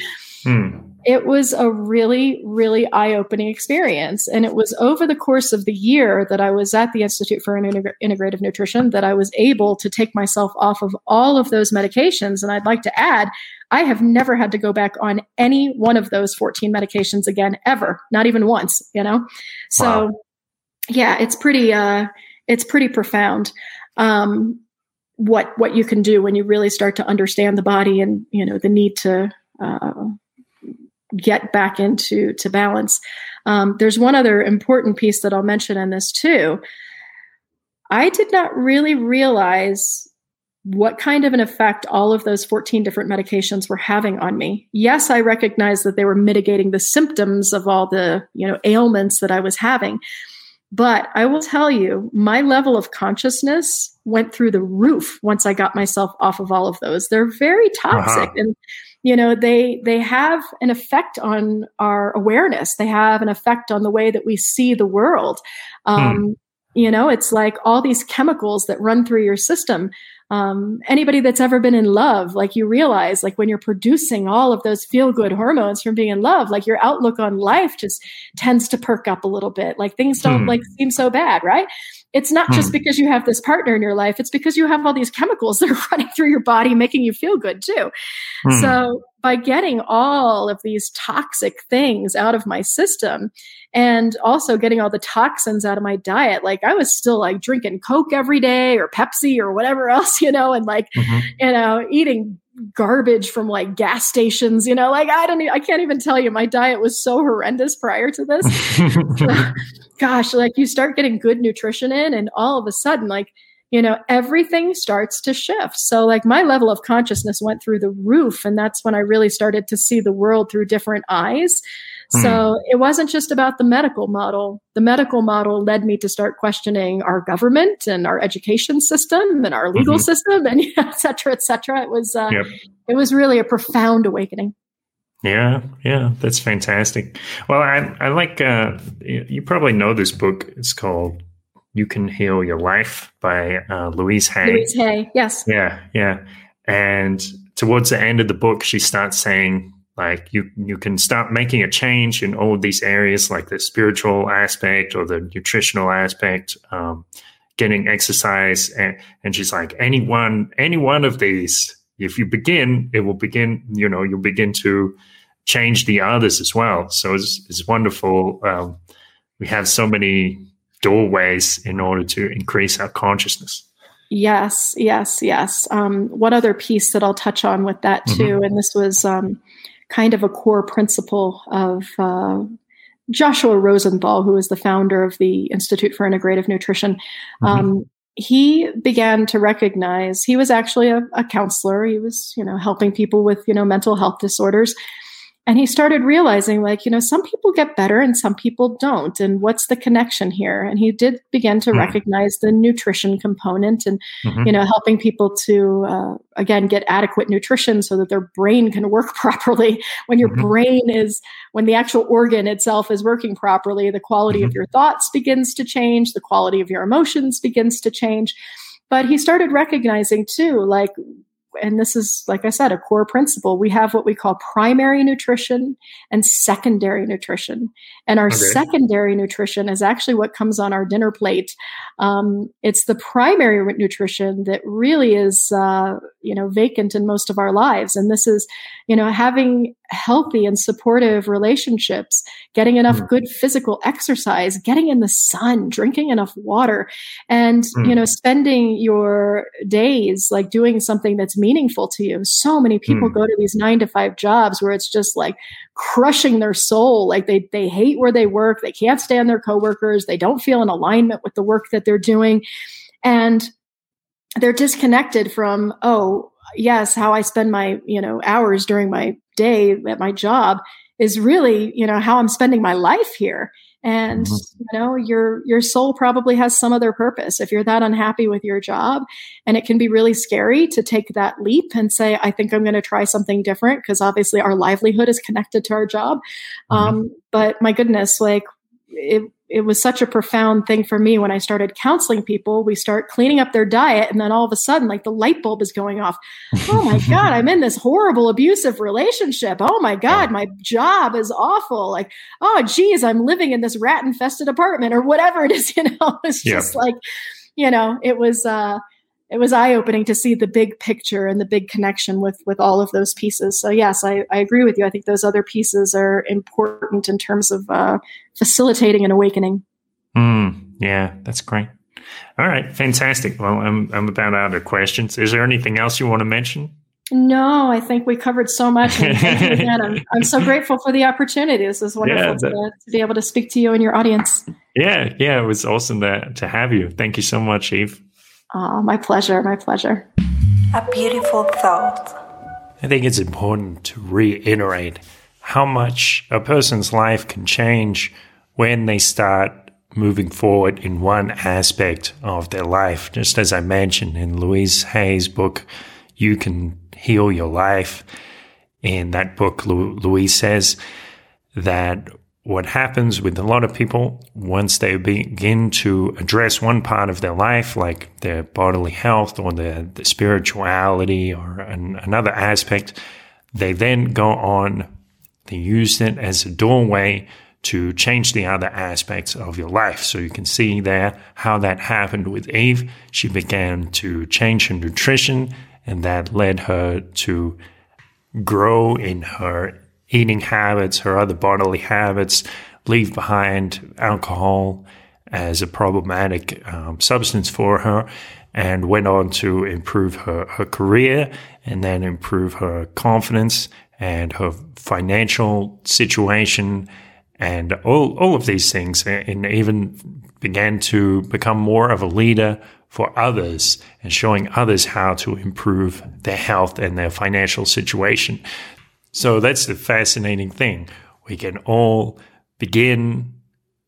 Hmm. it was a really really eye-opening experience and it was over the course of the year that i was at the institute for Integ- integrative nutrition that i was able to take myself off of all of those medications and i'd like to add I have never had to go back on any one of those 14 medications again, ever, not even once, you know? So wow. yeah, it's pretty, uh, it's pretty profound. Um, what, what you can do when you really start to understand the body and, you know, the need to, uh, get back into to balance. Um, there's one other important piece that I'll mention in this too. I did not really realize what kind of an effect all of those 14 different medications were having on me. Yes, I recognized that they were mitigating the symptoms of all the, you know, ailments that I was having. But I will tell you, my level of consciousness went through the roof once I got myself off of all of those. They're very toxic uh-huh. and you know they they have an effect on our awareness they have an effect on the way that we see the world hmm. um, hmm. you know it's like all these chemicals that run through your system um, anybody that's ever been in love, like you realize, like when you're producing all of those feel good hormones from being in love, like your outlook on life just tends to perk up a little bit. Like things don't hmm. like seem so bad, right? It's not hmm. just because you have this partner in your life, it's because you have all these chemicals [laughs] that are running through your body, making you feel good too. Hmm. So by getting all of these toxic things out of my system, and also getting all the toxins out of my diet. Like I was still like drinking Coke every day or Pepsi or whatever [laughs] else, you know, and like, mm-hmm. you know, eating garbage from like gas stations, you know, like I don't, I can't even tell you. My diet was so horrendous prior to this. [laughs] [laughs] gosh, like you start getting good nutrition in, and all of a sudden, like you know, everything starts to shift. So, like, my level of consciousness went through the roof. And that's when I really started to see the world through different eyes. Mm. So, it wasn't just about the medical model. The medical model led me to start questioning our government and our education system and our legal mm-hmm. system and [laughs] et cetera, et cetera. It was, uh, yep. it was really a profound awakening. Yeah, yeah, that's fantastic. Well, I, I like, uh, you probably know this book. It's called you Can Heal Your Life by uh, Louise Hay. Louise Hay, yes. Yeah, yeah. And towards the end of the book, she starts saying, like, you, you can start making a change in all of these areas, like the spiritual aspect or the nutritional aspect, um, getting exercise. And, and she's like, any one, any one of these, if you begin, it will begin, you know, you'll begin to change the others as well. So it's, it's wonderful. Um, we have so many doorways in order to increase our consciousness. Yes, yes, yes. Um, one other piece that I'll touch on with that too, mm-hmm. and this was um, kind of a core principle of uh, Joshua Rosenthal, who is the founder of the Institute for Integrative Nutrition. Mm-hmm. Um, he began to recognize he was actually a, a counselor. He was, you know, helping people with, you know, mental health disorders and he started realizing like you know some people get better and some people don't and what's the connection here and he did begin to mm. recognize the nutrition component and mm-hmm. you know helping people to uh, again get adequate nutrition so that their brain can work [laughs] properly when your mm-hmm. brain is when the actual organ itself is working properly the quality mm-hmm. of your thoughts begins to change the quality of your emotions begins to change but he started recognizing too like and this is, like I said, a core principle. We have what we call primary nutrition and secondary nutrition. And our okay. secondary nutrition is actually what comes on our dinner plate. Um, it's the primary nutrition that really is, uh, you know, vacant in most of our lives. And this is, you know, having healthy and supportive relationships, getting enough mm. good physical exercise, getting in the sun, drinking enough water, and, mm. you know, spending your days like doing something that's meaningful to you. So many people mm. go to these nine to five jobs where it's just like crushing their soul. Like they, they hate where they work. They can't stand their coworkers. They don't feel in alignment with the work that they're doing. And they're disconnected from, oh, yes, how I spend my, you know, hours during my day at my job is really, you know, how I'm spending my life here. And mm-hmm. you know, your your soul probably has some other purpose. If you're that unhappy with your job, and it can be really scary to take that leap and say, "I think I'm going to try something different," because obviously our livelihood is connected to our job. Mm-hmm. Um, but my goodness, like it, it was such a profound thing for me when I started counseling people. We start cleaning up their diet, and then all of a sudden, like the light bulb is going off. [laughs] Oh my God, I'm in this horrible abusive relationship. Oh my God, my job is awful. Like, oh geez, I'm living in this rat infested apartment or whatever it is. [laughs] You know, it's just yeah. like, you know, it was. uh it was eye opening to see the big picture and the big connection with with all of those pieces. So yes, I, I agree with you. I think those other pieces are important in terms of uh, facilitating an awakening. Mm, yeah, that's great. All right, fantastic. Well, I'm I'm about out of questions. Is there anything else you want to mention? No, I think we covered so much. again, I'm, I'm so grateful for the opportunity. This is wonderful yeah, that, to, to, be able to speak to you and your audience. Yeah, yeah, it was awesome to, to have you. Thank you so much, Eve. Oh, my pleasure. My pleasure. A beautiful thought. I think it's important to reiterate how much a person's life can change when they start moving forward in one aspect of their life. Just as I mentioned in Louise Hay's book, You Can Heal Your Life. In that book, Louise says that what happens with a lot of people once they begin to address one part of their life, like their bodily health or their, the spirituality or an, another aspect, they then go on, they use it as a doorway to change the other aspects of your life. So you can see there how that happened with Eve. She began to change her nutrition and that led her to grow in her eating habits, her other bodily habits, leave behind alcohol as a problematic um, substance for her, and went on to improve her, her career and then improve her confidence and her financial situation and all, all of these things, and even began to become more of a leader for others and showing others how to improve their health and their financial situation. So that's the fascinating thing. We can all begin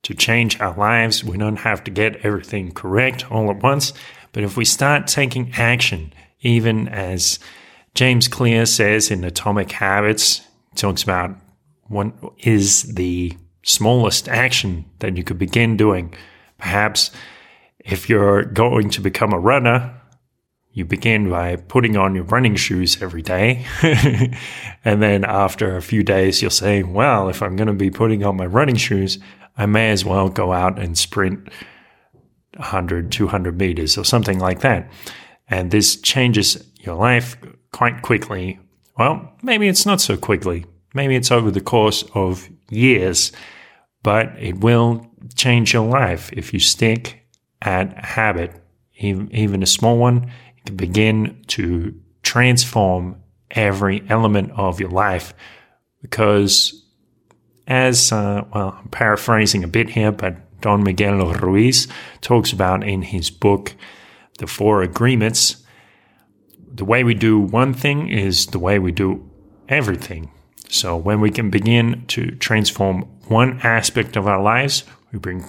to change our lives. We don't have to get everything correct all at once. But if we start taking action, even as James Clear says in Atomic Habits, talks about what is the smallest action that you could begin doing. Perhaps if you're going to become a runner, you begin by putting on your running shoes every day. [laughs] and then after a few days, you'll say, well, if I'm going to be putting on my running shoes, I may as well go out and sprint 100, 200 meters or something like that. And this changes your life quite quickly. Well, maybe it's not so quickly. Maybe it's over the course of years, but it will change your life if you stick at a habit, even a small one can begin to transform every element of your life because as uh, well i'm paraphrasing a bit here but don miguel ruiz talks about in his book the four agreements the way we do one thing is the way we do everything. So when we can begin to transform one aspect of our lives we bring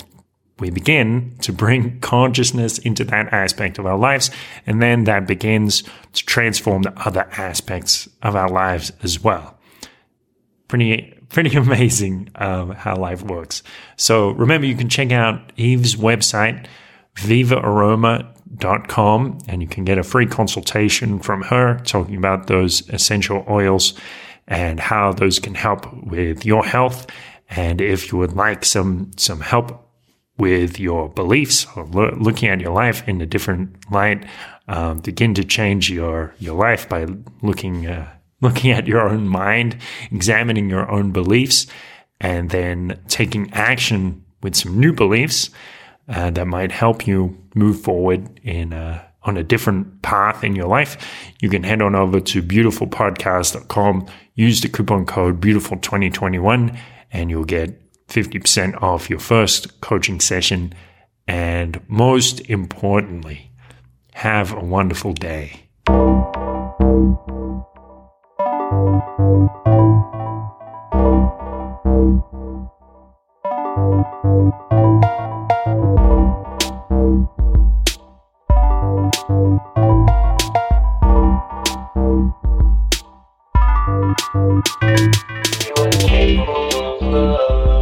we begin to bring consciousness into that aspect of our lives. And then that begins to transform the other aspects of our lives as well. Pretty, pretty [laughs] amazing um, how life works. So remember, you can check out Eve's website, vivaaroma.com, and you can get a free consultation from her talking about those essential oils and how those can help with your health. And if you would like some, some help with your beliefs or lo- looking at your life in a different light. Um, begin to change your your life by looking uh, [laughs] looking at your own mind, examining your own beliefs, and then taking action with some new beliefs uh, that might help you move forward in a, on a different path in your life. You can head on over to beautifulpodcast.com, use the coupon code beautiful2021, and you'll get 50% off your first coaching session. And most importantly, have a wonderful day. You are capable of love.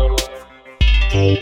Oh,